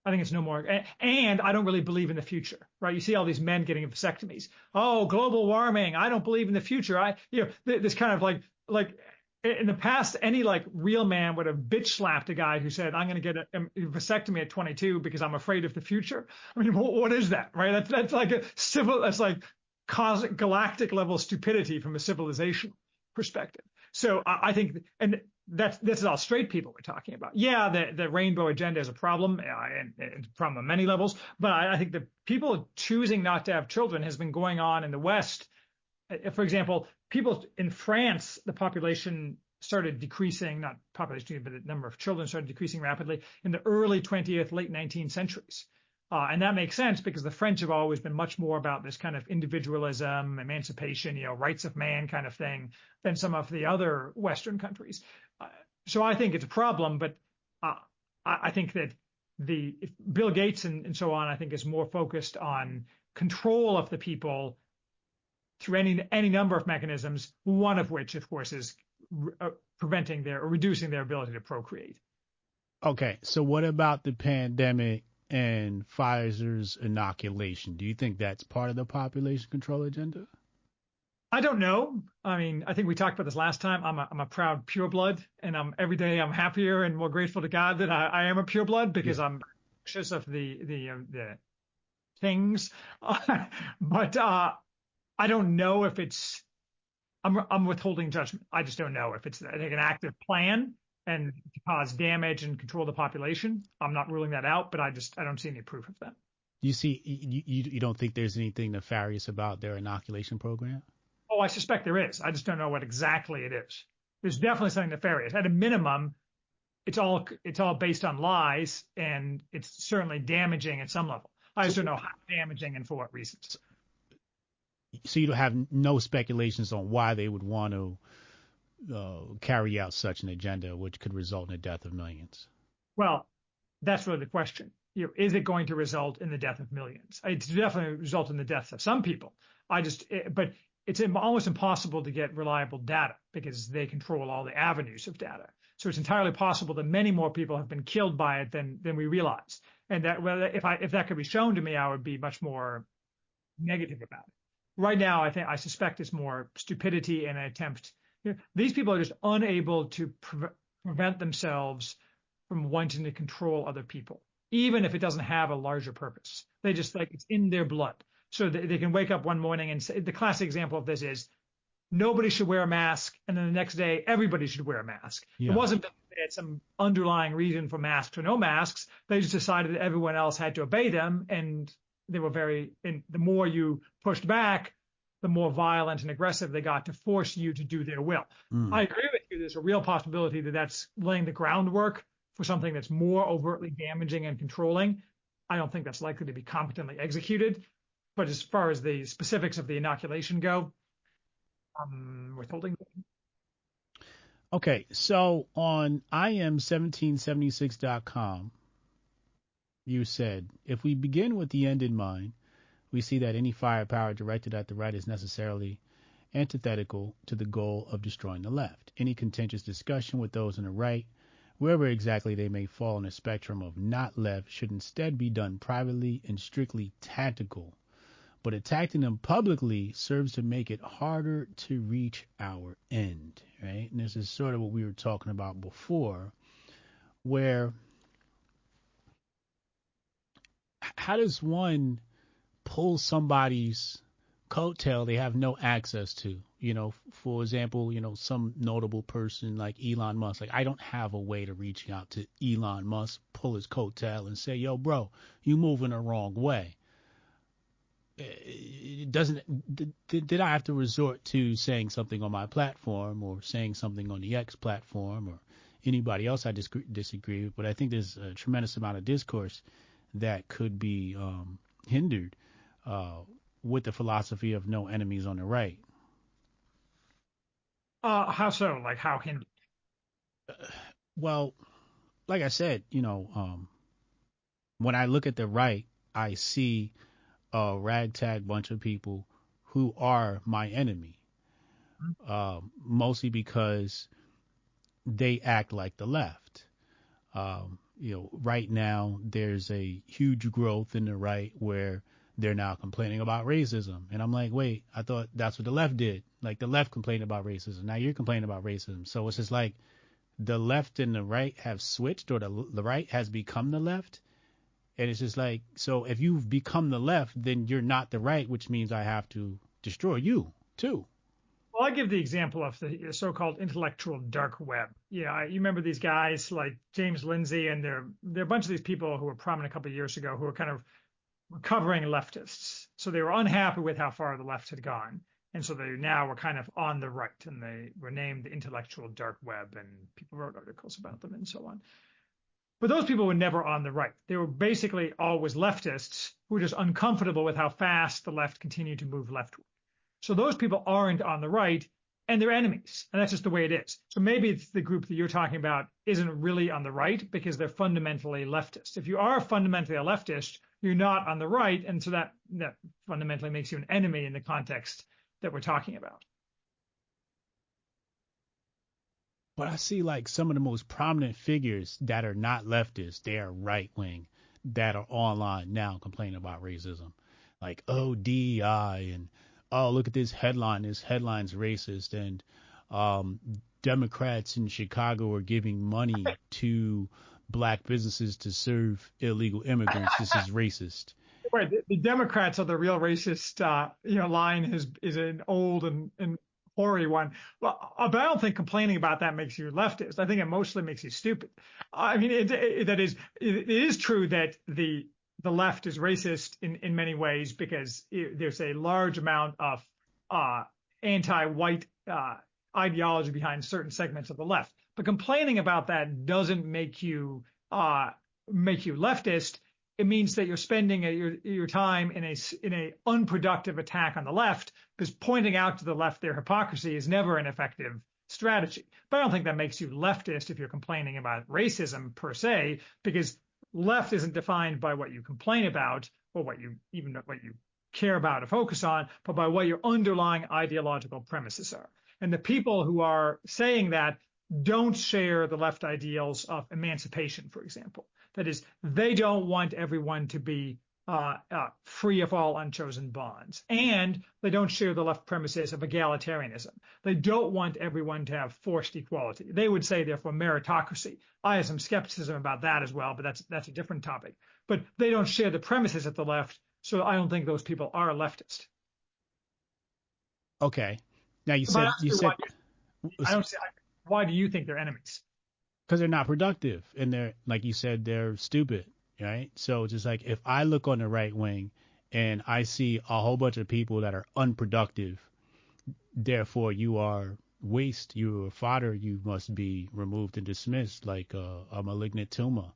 I think it's no more. And I don't really believe in the future, right? You see all these men getting vasectomies. Oh, global warming. I don't believe in the future. I, you know, this kind of like, like in the past, any like real man would have bitch slapped a guy who said, "I'm going to get a, a, vasectomy at 22 because I'm afraid of the future." I mean, what, what is that, right? That's that's like a civil, that's like cosmic, galactic level stupidity from a civilization perspective. So I, I think, and that's this is all straight people we're talking about. Yeah, the the rainbow agenda is a problem, uh, and, and from on many levels. But I, I think the people choosing not to have children has been going on in the West. Uh, for example, people in France, the population started decreasing, not population, but the number of children started decreasing rapidly in the early 20th, late 19th centuries. Uh, and that makes sense because the French have always been much more about this kind of individualism, emancipation, you know, rights of man kind of thing than some of the other Western countries. Uh, so I think it's a problem, but uh, I think that the Bill Gates and, and so on, I think is more focused on control of the people through any any number of mechanisms, one of which, of course, is uh, preventing their or reducing their ability to procreate. Okay, so what about the pandemic and Pfizer's inoculation? Do you think that's part of the population control agenda? I don't know. I mean, I think we talked about this last time. I'm a, I'm a proud pureblood, and I'm every day I'm happier and more grateful to God that I, I am a pureblood because yeah. I'm conscious of the the uh, the things. but uh, I don't know if it's. I'm I'm withholding judgment. I just don't know if it's like an active plan and to cause damage and control the population. I'm not ruling that out, but I just I don't see any proof of that. You see, you you, you don't think there's anything nefarious about their inoculation program? Oh, I suspect there is. I just don't know what exactly it is. There's definitely something nefarious. At a minimum, it's all it's all based on lies, and it's certainly damaging at some level. I just don't know how damaging and for what reasons so you don't have no speculations on why they would want to uh, carry out such an agenda, which could result in the death of millions. Well, that's really the question. You know, is it going to result in the death of millions? It's definitely result in the deaths of some people. I just, it, eh, but it's almost impossible to get reliable data because they control all the avenues of data. So it's entirely possible that many more people have been killed by it than than we realize. And that well, if I if that could be shown to me, I would be much more negative about it right now, I think I suspect it's more stupidity and an attempt. You know, these people are just unable to pre- prevent themselves from wanting to control other people, even if it doesn't have a larger purpose. They just like it's in their blood. So they, they can wake up one morning and say, the classic example of this is nobody should wear a mask, and then the next day everybody should wear a mask. Yeah. It wasn't that they had some underlying reason for masks or no masks. They just decided that everyone else had to obey them, and they were very, and the more you pushed back, the more violent and aggressive they got to force you to do their will. Mm. I agree with you. There's a real possibility that that's laying the groundwork for something that's more overtly damaging and controlling. I don't think that's likely to be competently executed. But as far as the specifics of the inoculation go, I'm withholding. Okay, so on im1776.com, you said, if we begin with the end in mind, we see that any firepower directed at the right is necessarily antithetical to the goal of destroying the left. Any contentious discussion with those on the right, wherever exactly they may fall on the spectrum of not left, should instead be done privately and strictly tactical. But attacking them publicly serves to make it harder to reach our end, right? And this is sort of what we were talking about before, where how does one pull somebody's coattail they have no access to? You know, for example, you know, some notable person like Elon Musk. Like, I don't have a way to reach out to Elon Musk, pull his coattail, and say, "Yo, bro, you moving the wrong way." it doesn't did, did I have to resort to saying something on my platform or saying something on the X platform or anybody else I disagree, disagree with, but I think there's a tremendous amount of discourse that could be um, hindered uh, with the philosophy of no enemies on the right. Uh, how so? Like how can? Uh, well, like I said, you know, um, when I look at the right, I see a ragtag bunch of people who are my enemy, um, mostly because they act like the left. Um, you know, right now there's a huge growth in the right where they're now complaining about racism. And I'm like, wait, I thought that's what the left did. Like the left complained about racism. Now you're complaining about racism. So it's just like the left and the right have switched or the, the right has become the left. And it's just like, so if you've become the left, then you're not the right, which means I have to destroy you too. Well, I give the example of the so-called intellectual dark web. Yeah, you remember these guys like James Lindsay, and there there are a bunch of these people who were prominent a couple of years ago who were kind of recovering leftists. So they were unhappy with how far the left had gone, and so they now were kind of on the right, and they were named the intellectual dark web, and people wrote articles about them and so on. But those people were never on the right. They were basically always leftists who were just uncomfortable with how fast the left continued to move leftward. So those people aren't on the right and they're enemies. And that's just the way it is. So maybe the group that you're talking about isn't really on the right because they're fundamentally leftist. If you are fundamentally a leftist, you're not on the right. And so that, that fundamentally makes you an enemy in the context that we're talking about. But I see like some of the most prominent figures that are not leftist, they are right wing, that are online now complaining about racism. Like ODI and oh, look at this headline. This headline's racist. And um, Democrats in Chicago are giving money to black businesses to serve illegal immigrants. This is racist. Right. The, the Democrats are the real racist, uh, you know, line is, is an old and, and hoary one. Well, but I don't think complaining about that makes you leftist. I think it mostly makes you stupid. I mean, it, it, that is, it, it is true that the the left is racist in, in many ways because there's a large amount of uh, anti-white uh, ideology behind certain segments of the left. But complaining about that doesn't make you uh, make you leftist. It means that you're spending a, your your time in a in a unproductive attack on the left because pointing out to the left their hypocrisy is never an effective strategy. But I don't think that makes you leftist if you're complaining about racism per se, because left isn't defined by what you complain about or what you even what you care about or focus on, but by what your underlying ideological premises are. And the people who are saying that don't share the left ideals of emancipation, for example. That is, they don't want everyone to be uh, uh, free of all unchosen bonds. And they don't share the left premises of egalitarianism. They don't want everyone to have forced equality. They would say, therefore, meritocracy. I have some skepticism about that as well, but that's that's a different topic. But they don't share the premises of the left, so I don't think those people are leftist. Okay. Now you said you said I don't see why do you think they're enemies? Because they're not productive and they're like you said they're stupid right? So just like if I look on the right wing and I see a whole bunch of people that are unproductive, therefore you are waste, you are fodder, you must be removed and dismissed like a, a malignant tumor.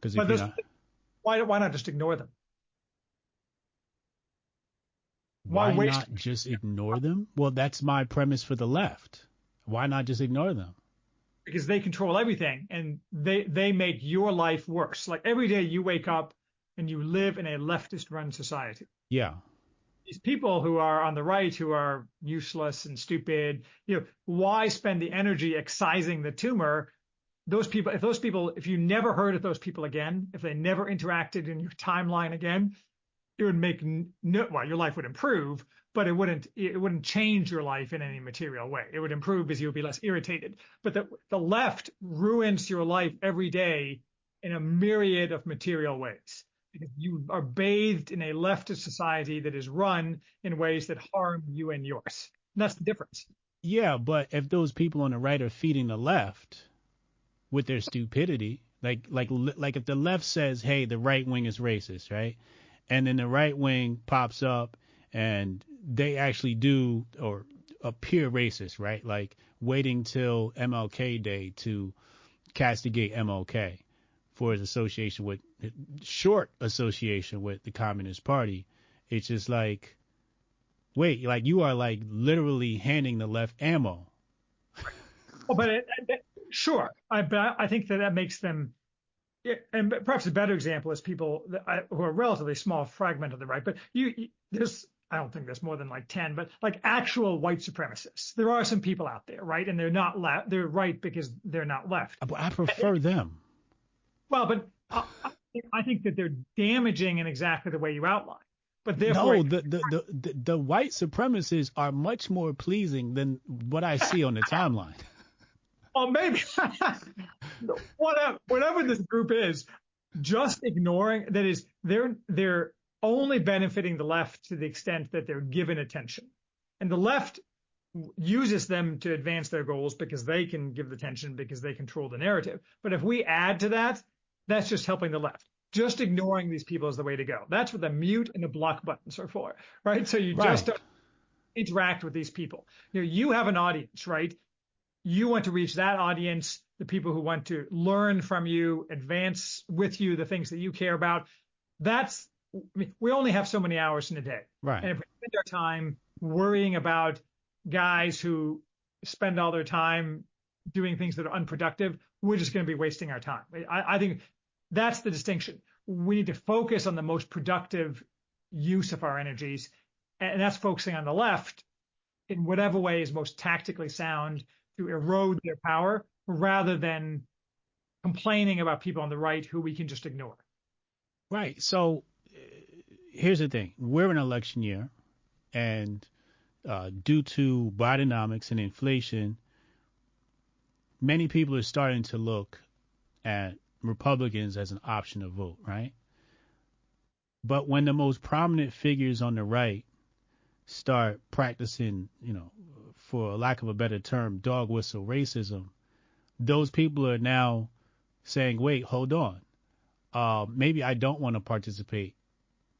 Because not, why why not just ignore them? Why, why not just ignore them? Well, that's my premise for the left. Why not just ignore them? because they control everything and they they make your life worse. Like every day you wake up and you live in a leftist run society. Yeah. These people who are on the right who are useless and stupid, you know, why spend the energy excising the tumor? Those people, if those people, if you never heard of those people again, if they never interacted in your timeline again, it would make no, well, your life would improve, but it wouldn't it wouldn't change your life in any material way. It would improve because you would be less irritated. But the the left ruins your life every day in a myriad of material ways because you are bathed in a leftist society that is run in ways that harm you and yours. And that's the difference. Yeah, but if those people on the right are feeding the left with their stupidity, like like like if the left says, "Hey, the right wing is racist," right? and then the right wing pops up and they actually do or appear racist, right? Like waiting till MLK Day to castigate MLK for his association with short association with the Communist Party. It's just like, wait, like you are like literally handing the left ammo. well, but it, it, sure, I but I think that that makes them. Yeah, And perhaps a better example is people that, who are relatively small fragment of the right. But you, you there's I don't think there's more than like 10, but like actual white supremacists. There are some people out there, right? And they're not left. They're right because they're not left. Uh, I prefer them. Well, but uh, I, I think that they're damaging in exactly the way you outline. But therefore, no, the, the, the, the, white supremacists are much more pleasing than what I see on the timeline. Oh, maybe. whatever, whatever this group is, just ignoring that is they're they're only benefiting the left to the extent that they're given attention, and the left uses them to advance their goals because they can give the attention because they control the narrative. But if we add to that, that's just helping the left. Just ignoring these people is the way to go. That's what the mute and the block buttons are for, right? So you right. just don't interact with these people. You know, you have an audience, right? You want to reach that audience, the people who want to learn from you, advance with you the things that you care about. That's I mean, we only have so many hours in a day. Right. And if we spend our time worrying about guys who spend all their time doing things that are unproductive, we're just going to be wasting our time. I, I think that's the distinction. We need to focus on the most productive use of our energies, and that's focusing on the left in whatever way is most tactically sound to erode their power rather than complaining about people on the right who we can just ignore. Right. So here's the thing we're in election year, and uh, due to Bidenomics and inflation, many people are starting to look at Republicans as an option to vote, right? But when the most prominent figures on the right start practicing, you know, for lack of a better term, dog whistle racism, those people are now saying, wait, hold on. Uh, maybe I don't want to participate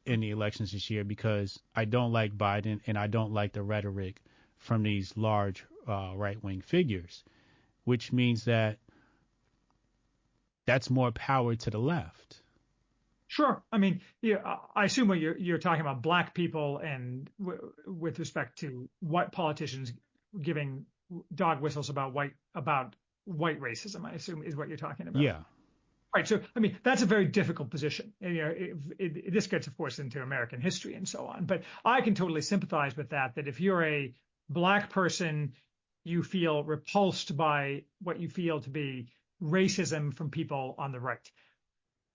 in the elections this year because I don't like Biden and I don't like the rhetoric from these large uh, right wing figures, which means that that's more power to the left. Sure. I mean, yeah, I assume what you're, you're talking about black people and w- with respect to white politicians giving dog whistles about white about white racism. I assume is what you're talking about. Yeah. Right. So, I mean, that's a very difficult position. You know, it, it, this gets, of course, into American history and so on. But I can totally sympathize with that. That if you're a black person, you feel repulsed by what you feel to be racism from people on the right.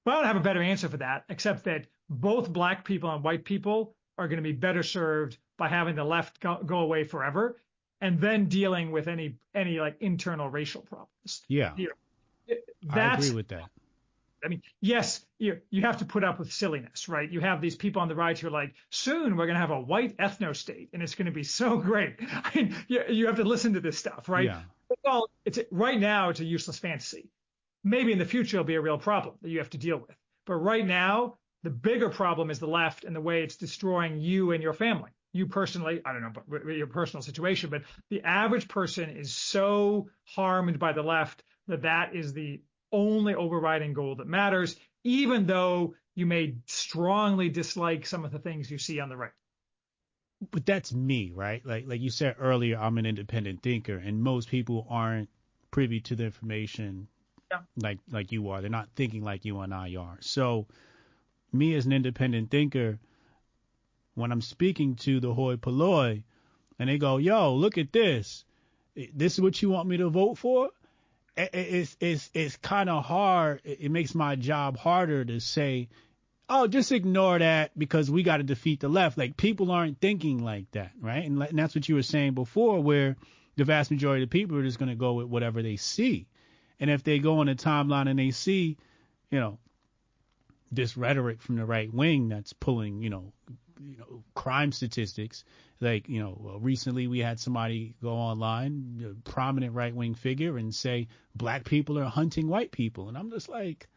But I don't have a better answer for that, except that both black people and white people are going to be better served by having the left go, go away forever, and then dealing with any any like internal racial problems. Yeah. You know, I agree with that. I mean, yes, you you have to put up with silliness, right? You have these people on the right who are like, soon we're going to have a white ethno state, and it's going to be so great. I mean, you, you have to listen to this stuff, right? Yeah. Well, it's right now it's a useless fantasy. Maybe in the future it'll be a real problem that you have to deal with. But right now, the bigger problem is the left and the way it's destroying you and your family. You personally, I don't know, but your personal situation, but the average person is so harmed by the left that that is the only overriding goal that matters, even though you may strongly dislike some of the things you see on the right. But that's me, right? Like like you said earlier, I'm an independent thinker, and most people aren't privy to the information yeah. like like you are. They're not thinking like you and I are. So me as an independent thinker, when I'm speaking to the hoi polloi, and they go, "Yo, look at this. This is what you want me to vote for?" It's it's it's kind of hard. It makes my job harder to say, oh, just ignore that because we got to defeat the left. Like people aren't thinking like that, right? And, and that's what you were saying before, where the vast majority of people are just going to go with whatever they see. And if they go on a timeline and they see, you know, this rhetoric from the right wing that's pulling, you know, you know, crime statistics. Like, you know, recently we had somebody go online, a prominent right wing figure, and say black people are hunting white people, and I'm just like,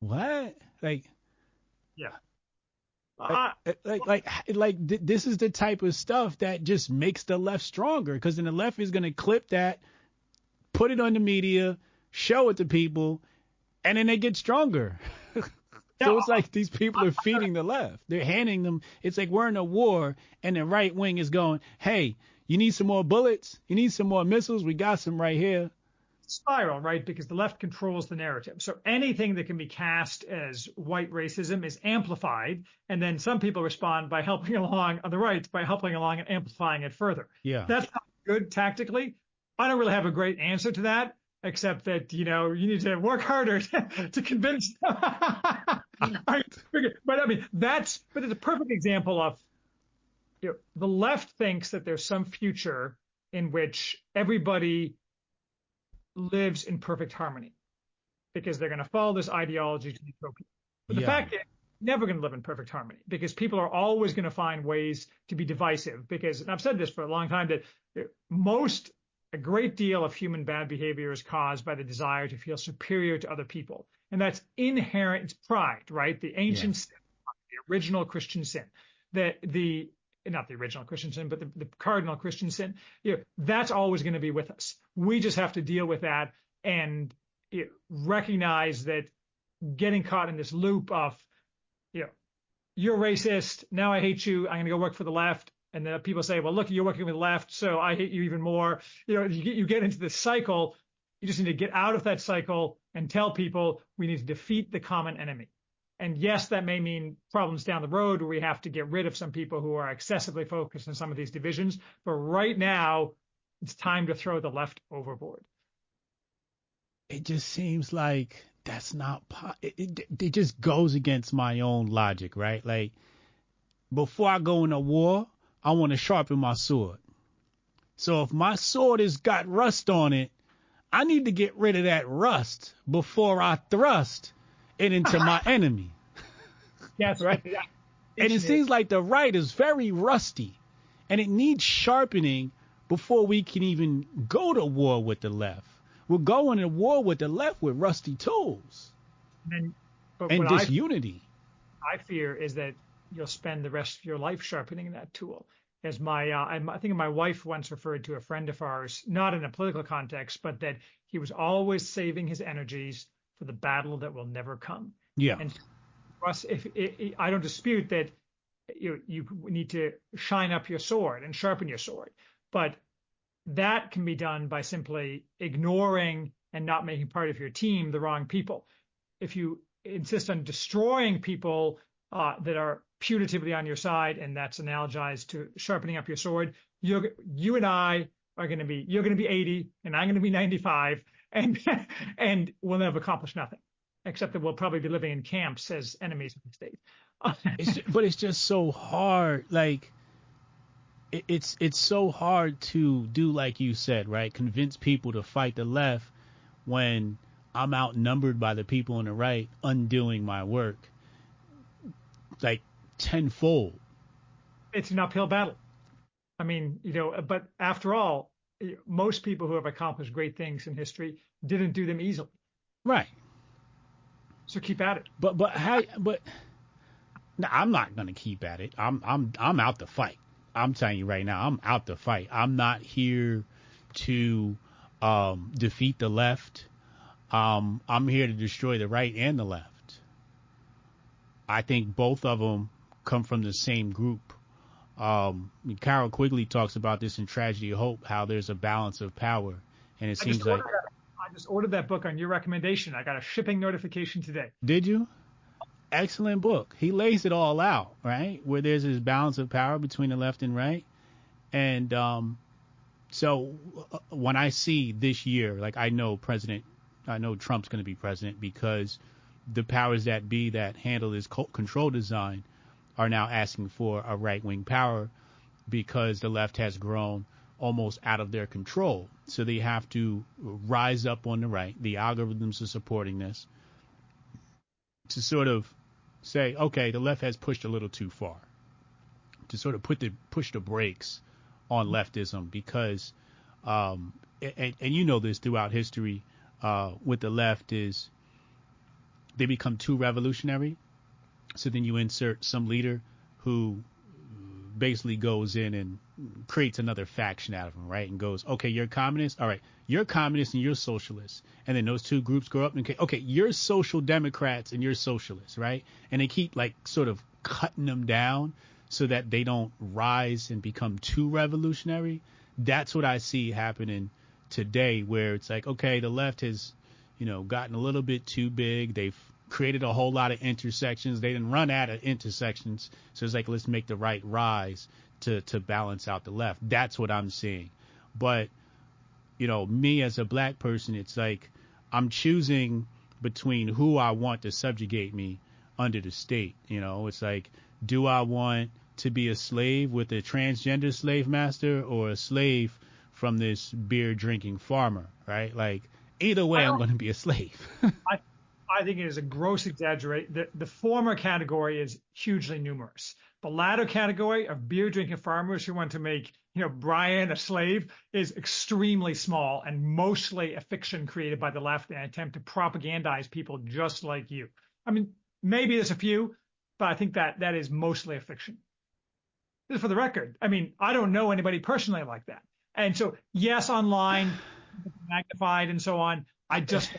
what? Like, yeah. Uh, like like like th- this is the type of stuff that just makes the left stronger because then the left is going to clip that put it on the media show it to people and then they get stronger so it's like these people are feeding the left they're handing them it's like we're in a war and the right wing is going hey you need some more bullets you need some more missiles we got some right here spiral, right? Because the left controls the narrative. So anything that can be cast as white racism is amplified. And then some people respond by helping along on the right, by helping along and amplifying it further. Yeah. That's not good tactically. I don't really have a great answer to that, except that, you know, you need to work harder to, to convince. but I mean, that's, but it's a perfect example of, you know, the left thinks that there's some future in which everybody lives in perfect harmony because they're going to follow this ideology to utopia. But the Yeah. fact is, never going to live in perfect harmony because people are always going to find ways to be divisive. Because, and I've said this for a long time, that most, a great deal of human bad behavior is caused by the desire to feel superior to other people. And that's inherent, it's pride, right? The ancient sin, the original Christian sin, that the, not the original Christian sin, but the, the cardinal Christian sin, you know, that's always going to be with us. We just have to deal with that and you know, recognize that getting caught in this loop of, you know, you're racist. Now I hate you. I'm going to go work for the left. And then people say, well, look, you're working with the left, so I hate you even more. You know, you get, you get into this cycle. You just need to get out of that cycle and tell people we need to defeat the common enemy. And yes, that may mean problems down the road where we have to get rid of some people who are excessively focused on some of these divisions. But right now, it's time to throw the left overboard. it just seems like that's not it just goes against my own logic right like before i go into war i want to sharpen my sword so if my sword has got rust on it i need to get rid of that rust before i thrust it into my enemy Yes, right. Yeah. and it seems like the right is very rusty and it needs sharpening before we can even go to war with the left we're going to war with the left with rusty tools And, but and what I, disunity. I fear is that you'll spend the rest of your life sharpening that tool. As my, uh, I think my wife once referred to a friend of ours, not in a political context, but that he was always saving his energies for the battle that will never come. Yeah. And for us, if, i I don't dispute that you you need to shine up your sword and sharpen your sword, but that can be done by simply ignoring and not making part of your team the wrong people. If you insist on destroying people uh, that are putatively on your side, and that's analogized to sharpening up your sword, you you and I are going to be you're going to be 80 and I'm going to be 95, and and we'll never accomplish nothing, except that we'll probably be living in camps as enemies of the state. It's, but it's just so hard. Like, it, it's it's so hard to do like you said, right? Convince people to fight the left when I'm outnumbered by the people on the right, undoing my work, like tenfold. it's an uphill battle. I mean, you know, but after all, most people who have accomplished great things in history didn't do them easily. Right. So keep at it. But but how? But no, I'm not gonna keep at it. I'm I'm I'm out to fight. I'm telling you right now, I'm out to fight. I'm not here to um, defeat the left. Um, I'm here to destroy the right and the left. I think both of them come from the same group. Um, Carroll Quigley talks about this in Tragedy of Hope, how there's a balance of power, and it I seems like. that, I just ordered that book on your recommendation. I got a shipping notification today. Did you? Excellent book. He lays it all out, right? Where there's this balance of power between the left and right. And um, so uh, when I see this year, like I know President, I know Trump's going to be president because the powers that be that handle this co- control design are now asking for a right wing power because the left has grown almost out of their control. So they have to rise up on the right. The algorithms are supporting this to sort of say, okay, the left has pushed a little too far. To sort of put the push the brakes on leftism because, um, and, and you know this throughout history, uh, with the left is they become too revolutionary So then you insert some leader who basically goes in and creates another faction out of them, right? And goes, okay, you're communist. All right, you're communist and you're socialist. And then those two groups grow up and okay, okay, you're social democrats and you're socialists, right? And they keep like sort of cutting them down so that they don't rise and become too revolutionary. That's what I see happening today, where it's like, okay, the left has, you know, gotten a little bit too big. They've created a whole lot of intersections. They didn't run out of intersections. So it's like, let's make the right rise to, to balance out the left. That's what I'm seeing. But, you know, me as a black person, it's like I'm choosing between who I want to subjugate me under the state. You know, it's like, do I want to be a slave with a transgender slave master or a slave from this beer drinking farmer, right? Like either way, I'm going to be a slave. I, I think it is a gross exaggeration. The, the former category is hugely numerous. The latter category of beer drinking farmers who want to make, you know, Brian a slave is extremely small and mostly a fiction created by the left in an attempt to propagandize people just like you. I mean, maybe there's a few, but I think that that is mostly a fiction. Is for the record. I mean, I don't know anybody personally like that. And so, yes, online, magnified and so on. I just.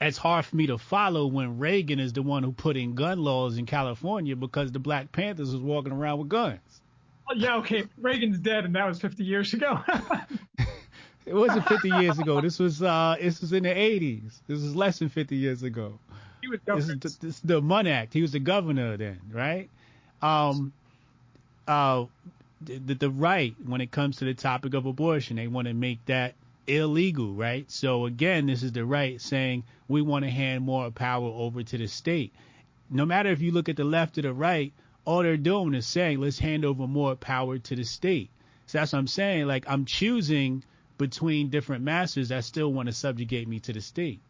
It's hard for me to follow when Reagan is the one who put in gun laws in California because the Black Panthers was walking around with guns. Well, yeah, okay. Reagan's dead, and that was 50 years ago. it wasn't 50 years ago. This was uh, this was in the 80s. This was less than 50 years ago. He was governor. This is the, this is the Munn Act. He was the governor then, right? Um, uh, the, the right when it comes to the topic of abortion. They want to make that illegal, right? So again, this is the right saying we want to hand more power over to the state. No matter if you look at the left or the right, all they're doing is saying let's hand over more power to the state. So that's what I'm saying. Like I'm choosing between different masters that still want to subjugate me to the state.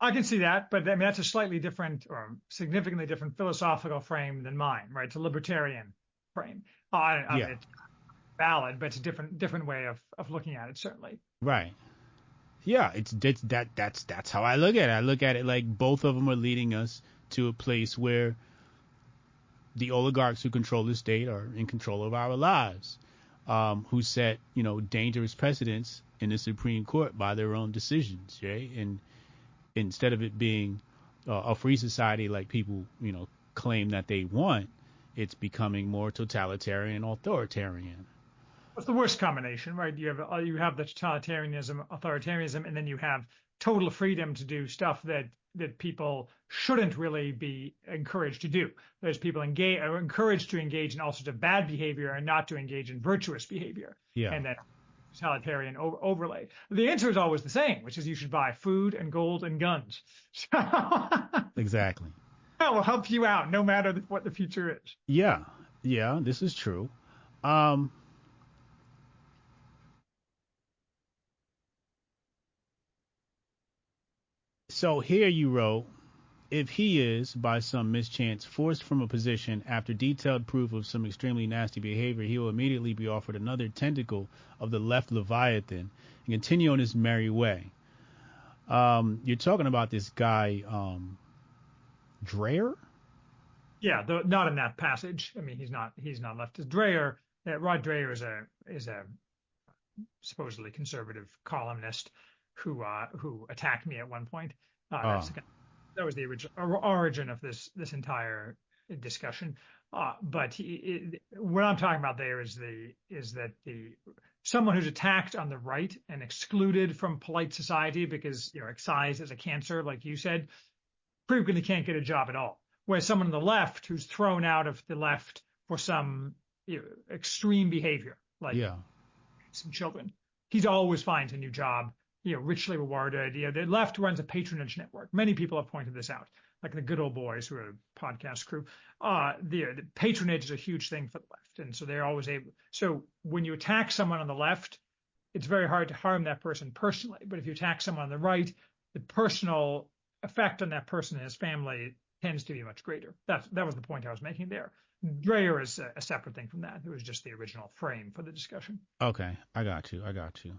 I can see that, but I mean that's a slightly different or significantly different philosophical frame than mine, right? It's a libertarian frame. Uh, I, I yeah. Valid, but it's a different different way of, of looking at it, certainly. Right. Yeah, it's, it's that that's that's how I look at it. I look at it like both of them are leading us to a place where the oligarchs who control the state are in control of our lives, um, who set you know dangerous precedents in the Supreme Court by their own decisions, right? And instead of it being uh, a free society like people you know claim that they want, it's becoming more totalitarian, authoritarian. It's the worst combination, right? You have you have the totalitarianism, authoritarianism, and then you have total freedom to do stuff that that people shouldn't really be encouraged to do. There's people engage are encouraged to engage in all sorts of bad behavior and not to engage in virtuous behavior. Yeah. And then totalitarian o- overlay. The answer is always the same, which is you should buy food and gold and guns. exactly that will help you out no matter what the future is. Yeah, yeah, this is true. Um, so here you wrote, if he is, by some mischance, forced from a position after detailed proof of some extremely nasty behavior, he will immediately be offered another tentacle of the left Leviathan and continue on his merry way. Um, you're talking about this guy, um, Dreher? Yeah, the, not in that passage. I mean, he's not he's not leftist. Dreher, uh, Rod Dreher is a is a supposedly conservative columnist who uh, who attacked me at one point. Uh, oh. the, that was the origin origin of this this entire discussion. Uh, but he, it, what I'm talking about there is the is that the someone who's attacked on the right and excluded from polite society because you know excised as a cancer, like you said, frequently can't get a job at all. Whereas someone on the left who's thrown out of the left for some you know, extreme behavior, like yeah. some children, he's always finds a new job, you know, richly rewarded. You know, the left runs a patronage network. Many people have pointed this out, like the good old boys who are a podcast crew. Uh, the, the patronage is a huge thing for the left. And so they're always able. So when you attack someone on the left, it's very hard to harm that person personally. But if you attack someone on the right, the personal effect on that person and his family tends to be much greater. That that was the point I was making there. Dreher is a, a, separate thing from that. It was just the original frame for the discussion. Okay, I got you. I got you.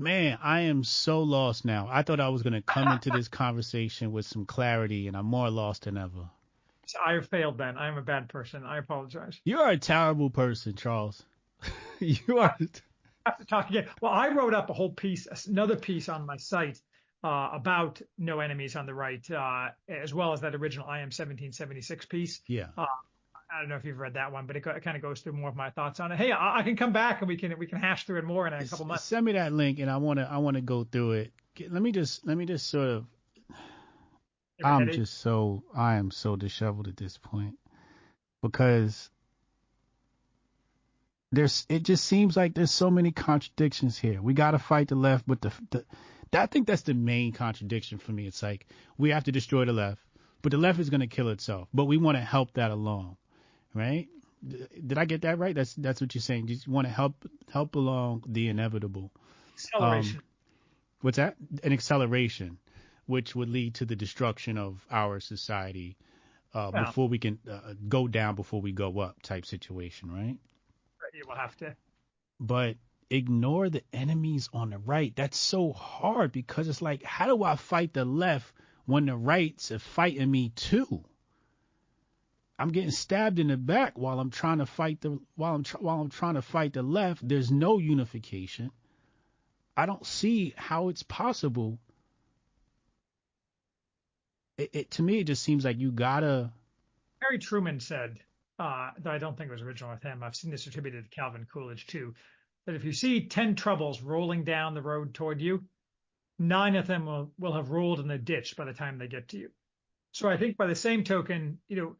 Man, I am so lost now. I thought I was going to come into this conversation with some clarity, and I'm more lost than ever. I failed then. I am a bad person. I apologize. You are a terrible person, Charles. you are. I have to talk again. Well, I wrote up a whole piece, another piece on my site uh, about no enemies on the right, uh, as well as that original I am 1776 piece. Yeah. Uh, I don't know if you've read that one, but it, it kind of goes through more of my thoughts on it. Hey, I, I, can come back and we can we can hash through it more in a couple months. Send me that link, and I want to I want to go through it. Let me just let me just sort of. I'm just so I am so disheveled at this point because there's it just seems like there's so many contradictions here. We got to fight the left, but the, the I think that's the main contradiction for me. It's like we have to destroy the left, but the left is going to kill itself. But we want to help that along, right? Did I get that right? That's that's what you're saying. You want to help help along the inevitable. Acceleration. Um, what's that? An acceleration, which would lead to the destruction of our society uh, well, before we can uh, go down before we go up type situation, right? You will have to. But ignore the enemies on the right. That's so hard because it's like, how do I fight the left when the right's are fighting me too? I'm getting stabbed in the back while I'm trying to fight the while I'm tr- while I'm trying to fight the left. There's no unification. I don't see how it's possible. It, it to me it just seems like you gotta. Harry Truman said, uh, though I don't think it was original with him. I've seen this attributed to Calvin Coolidge too that if you see 10 troubles rolling down the road toward you, nine of them will, will have rolled in the ditch by the time they get to you. So I think by the same token, you know,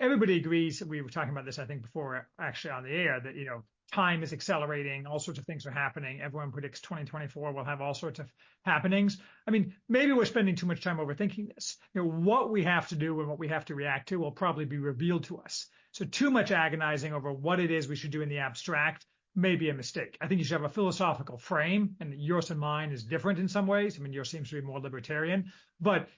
everybody agrees. We were talking about this, I think, before actually on the air that, you know, time is accelerating. All sorts of things are happening. Everyone predicts 2024 will have all sorts of happenings. I mean, maybe we're spending too much time overthinking this. You know, what we have to do and what we have to react to will probably be revealed to us. So too much agonizing over what it is we should do in the abstract may be a mistake. I think you should have a philosophical frame, and yours and mine is different in some ways. I mean, yours seems to be more libertarian, but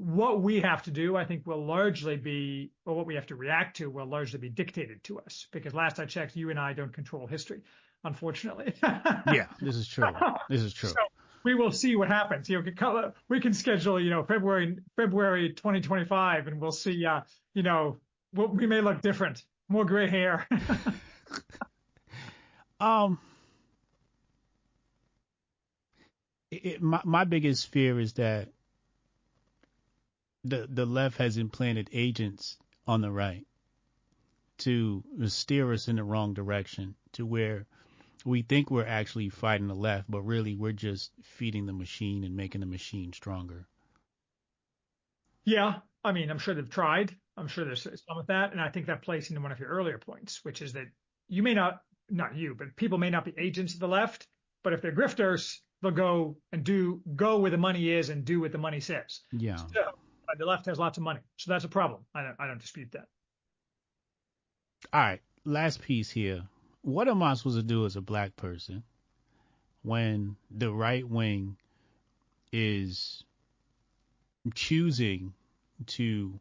what we have to do, I think, will largely be, or what we have to react to, will largely be dictated to us. Because last I checked, you and I don't control history, unfortunately. yeah, this is true. This is true. So we will see what happens. You know, we can schedule, you know, February February 2025, and we'll see. Uh, you know, we may look different, more gray hair. Um, it, my my biggest fear is that the the left has implanted agents on the right to steer us in the wrong direction to where we think we're actually fighting the left, but really we're just feeding the machine and making the machine stronger. Yeah, I mean, I'm sure they've tried. I'm sure there's some of that, and I think that plays into one of your earlier points, which is that you may not not you, but people may not be agents of the left, but if they're grifters, they'll go and do go where the money is and do what the money says. Yeah. So, the left has lots of money, so that's a problem. I don't, I don't dispute that. All right, last piece here. What am I supposed to do as a black person when the right wing is choosing to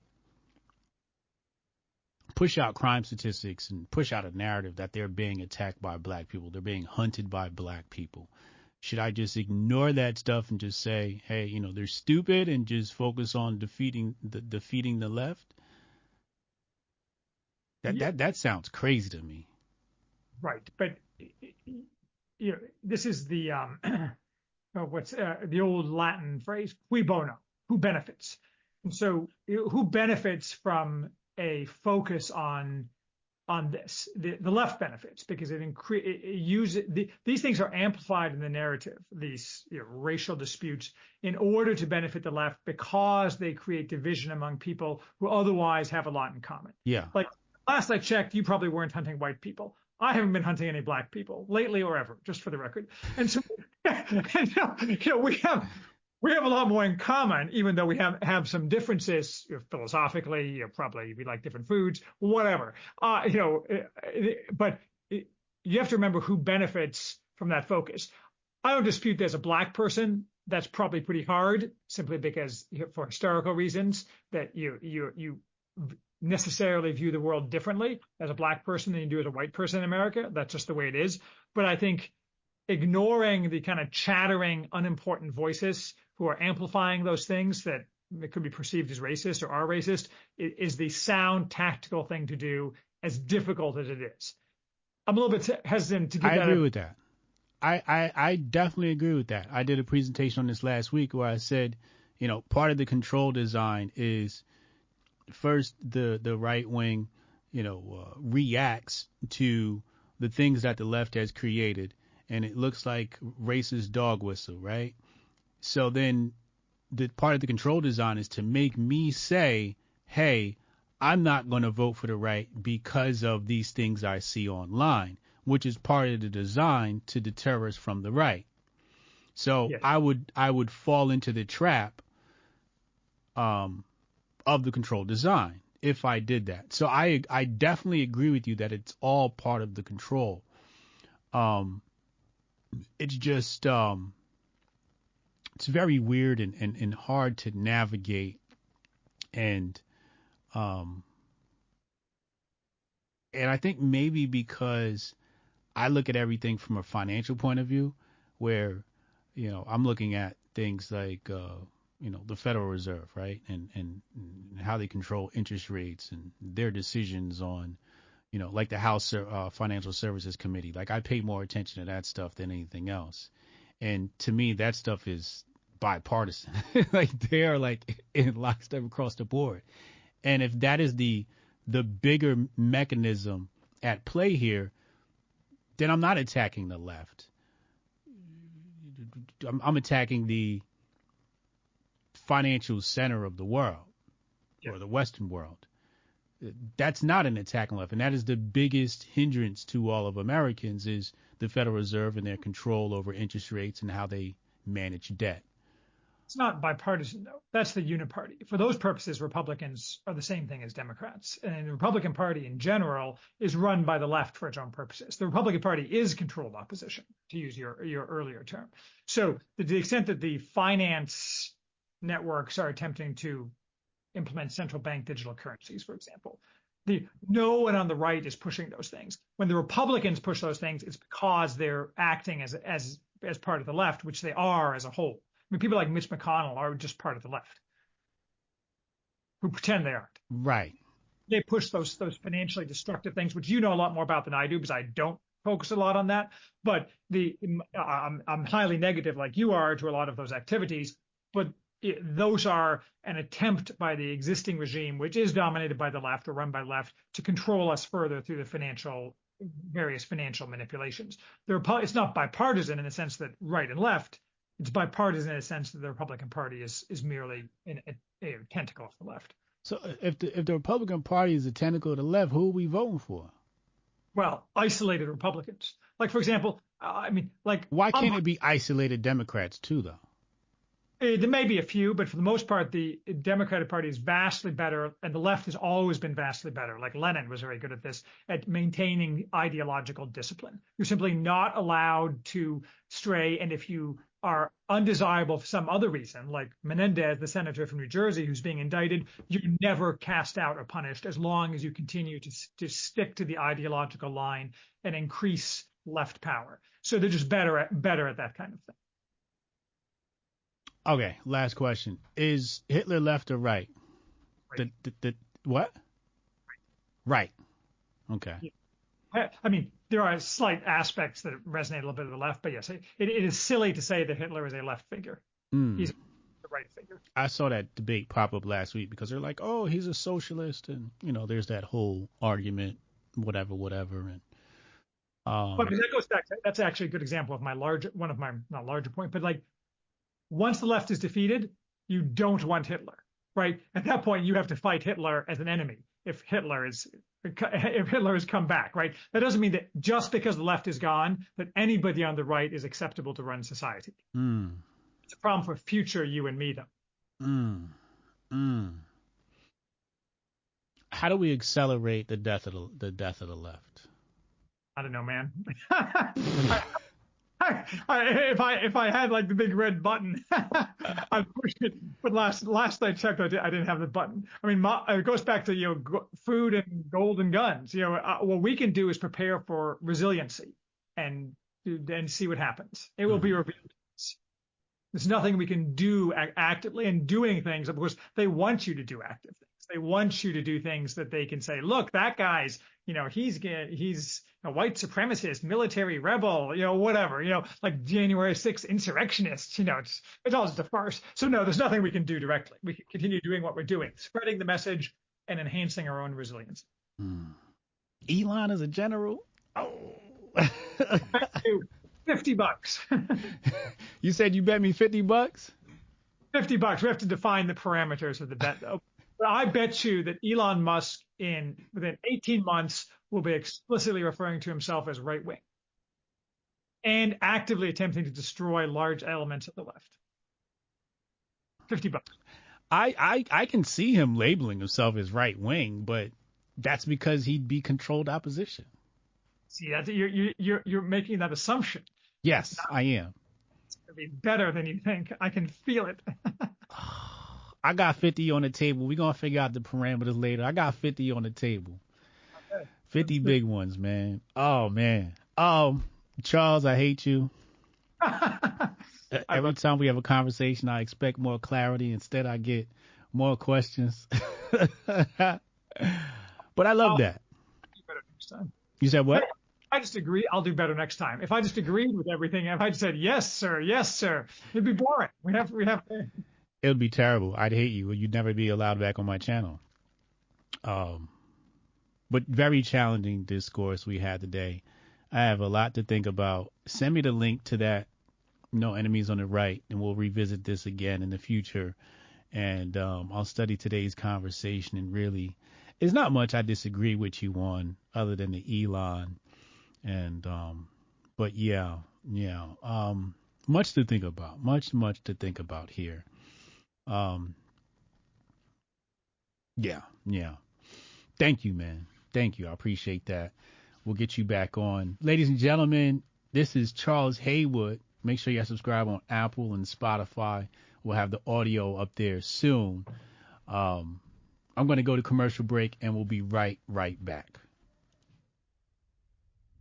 push out crime statistics and push out a narrative that they're being attacked by black people, they're being hunted by black people. Should I just ignore that stuff and just say, hey, you know, they're stupid and just focus on defeating the defeating the left? That yeah. that that sounds crazy to me. Right, but you know, this is the um, what's uh, the old Latin phrase, cui bono, who benefits, and so who benefits from a focus on on this. The, the left benefits because it, incre- it, it uses the, these things are amplified in the narrative. These you know, racial disputes in order to benefit the left because they create division among people who otherwise have a lot in common. Yeah. Like last I checked, you probably weren't hunting white people. I haven't been hunting any black people lately or ever, just for the record. And so, and, you know, we have we have a lot more in common, even though we have, have some differences philosophically. You know, probably we like different foods, whatever. Uh, you know, uh, but you have to remember who benefits from that focus. I don't dispute there's a black person. That's probably pretty hard, simply because for historical reasons that you you you necessarily view the world differently as a black person than you do as a white person in America. That's just the way it is. But I think ignoring the kind of chattering, unimportant voices who are amplifying those things that it could be perceived as racist or are racist is the sound tactical thing to do as difficult as it is. I'm a little bit hesitant to give I that. agree a, with that. I, I, I definitely agree with that. I did a presentation on this last week where I said, you know, part of the control design is first the the right wing, you know, uh, reacts to the things that the left has created, and it looks like racist dog whistle, right? So then, the part of the control design is to make me say, hey, I'm not going to vote for the right because of these things I see online, which is part of the design to deter us from the right. So Yes. I would I would fall into the trap um, of the control design if I did that. So I I definitely agree with you that it's all part of the control. Um, it's just um, it's very weird and, and, and hard to navigate and um and I think maybe because I look at everything from a financial point of view where you know I'm looking at things like uh you know the Federal Reserve right? And and, and how they control interest rates and their decisions on you know like the House uh, Financial Services Committee like I pay more attention to that stuff than anything else and to me that stuff is bipartisan like they are like in lockstep across the board and if that is the the bigger mechanism at play here, then I'm not attacking the left. I'm, I'm attacking the financial center of the world Yeah. or the Western world. That's not an attack on left, and that is the biggest hindrance to all of Americans is the Federal Reserve and their control over interest rates and how they manage debt. It's not bipartisan though. That's the uniparty. For those purposes, Republicans are the same thing as Democrats. And the Republican Party in general is run by the left for its own purposes. The Republican Party is controlled opposition, to use your, your earlier term. So to the extent that the finance networks are attempting to implement central bank digital currencies, for example, the no one on the right is pushing those things. When the Republicans push those things, it's because they're acting as as as part of the left, which they are as a whole. I mean, people like Mitch McConnell are just part of the left, who pretend they aren't. Right. They push those those financially destructive things, which you know a lot more about than I do, because I don't focus a lot on that. But the I'm I'm highly negative, like you are, to a lot of those activities. But those are an attempt by the existing regime, which is dominated by the left or run by the left, to control us further through the financial various financial manipulations. It's not bipartisan in the sense that right and left. It's bipartisan in the sense that the Republican Party is is merely in, a, a tentacle of the left. So if the if the Republican Party is a tentacle of the left, who are we voting for? Well, isolated Republicans, like for example, I mean, like Why can't I'm- it be isolated Democrats too, though? Uh, there may be a few, but for the most part, the Democratic Party is vastly better, and the left has always been vastly better. Like Lenin was very good at this, at maintaining ideological discipline. You're simply not allowed to stray, and if you are undesirable for some other reason, like Menendez, the senator from New Jersey, who's being indicted, you're never cast out or punished as long as you continue to to stick to the ideological line and increase left power. So they're just better at better at that kind of thing. Okay, last question: Is Hitler left or right? Right. The, the, the what? Right. Okay. I I mean, there are slight aspects that resonate a little bit of the left, but yes, it, it is silly to say that Hitler is a left figure. Mm. He's the right figure. I saw that debate pop up last week because they're like, "Oh, he's a socialist," and you know, there's that whole argument, whatever, whatever, and um, But that goes back. To, that's actually a good example of my larger, one of my not larger point, but like once the left is defeated, you don't want Hitler, right? At that point, you have to fight Hitler as an enemy. If Hitler is if Hitler has come back, right? That doesn't mean that just because the left is gone, that anybody on the right is acceptable to run society. mm, It's a problem for future you and me, though. mm, mm. How do we accelerate the death of the, the death of the left? I don't know, man. I, I, I, if I if I had like the big red button, I'd push it. But last last I checked, I, did, I didn't have the button. I mean, my, it goes back to you know food and golden guns. You know, uh, what we can do is prepare for resiliency and and see what happens. It will be revealed. There's nothing we can do actively and doing things. Of course, they want you to do active things. They want you to do things that they can say, look, that guy's, you know, he's he's a white supremacist, military rebel, you know, whatever, you know, like January 6th insurrectionist, you know, it's, it's all just a farce. So no, there's nothing we can do directly. We can continue doing what we're doing, spreading the message and enhancing our own resilience. Hmm. Elon is a general. Oh. 50 bucks. you said you bet me 50 bucks? 50 bucks. We have to define the parameters of the bet though. But I bet you that Elon Musk in within 18 months will be explicitly referring to himself as right wing and actively attempting to destroy large elements of the left. 50 bucks. I, I, I can see him labeling himself as right wing, but that's because he'd be controlled opposition. See, that you're, you're, you're making that assumption. Yes, I am. It's going to be better than you think. I can feel it. I got 50 on the table. We're going to figure out the parameters later. I got 50 on the table. Okay. 50 big ones, man. Oh, man. Um, Charles, I hate you. Every time we have a conversation, I expect more clarity. Instead, I get more questions. but I love that. You said what? I just agree. I'll do better next time. If I just agreed with everything, if I just said yes, sir, yes, sir, it'd be boring. We have, we have. It would be terrible. I'd hate you. You'd never be allowed back on my channel. Um, but very challenging discourse we had today. I have a lot to think about. Send me the link to that. No enemies on the right, and we'll revisit this again in the future. And um, I'll study today's conversation and really, it's not much I disagree with you on, other than the Elon and um, but yeah, yeah, um, much to think about, much, much to think about here. Um, yeah, yeah. Thank you, man. Thank you. I appreciate that. We'll get you back on. Ladies and gentlemen, this is Charles Haywood. Make sure you subscribe on Apple and Spotify. We'll have the audio up there soon. Um, I'm going to go to commercial break and we'll be right, right back.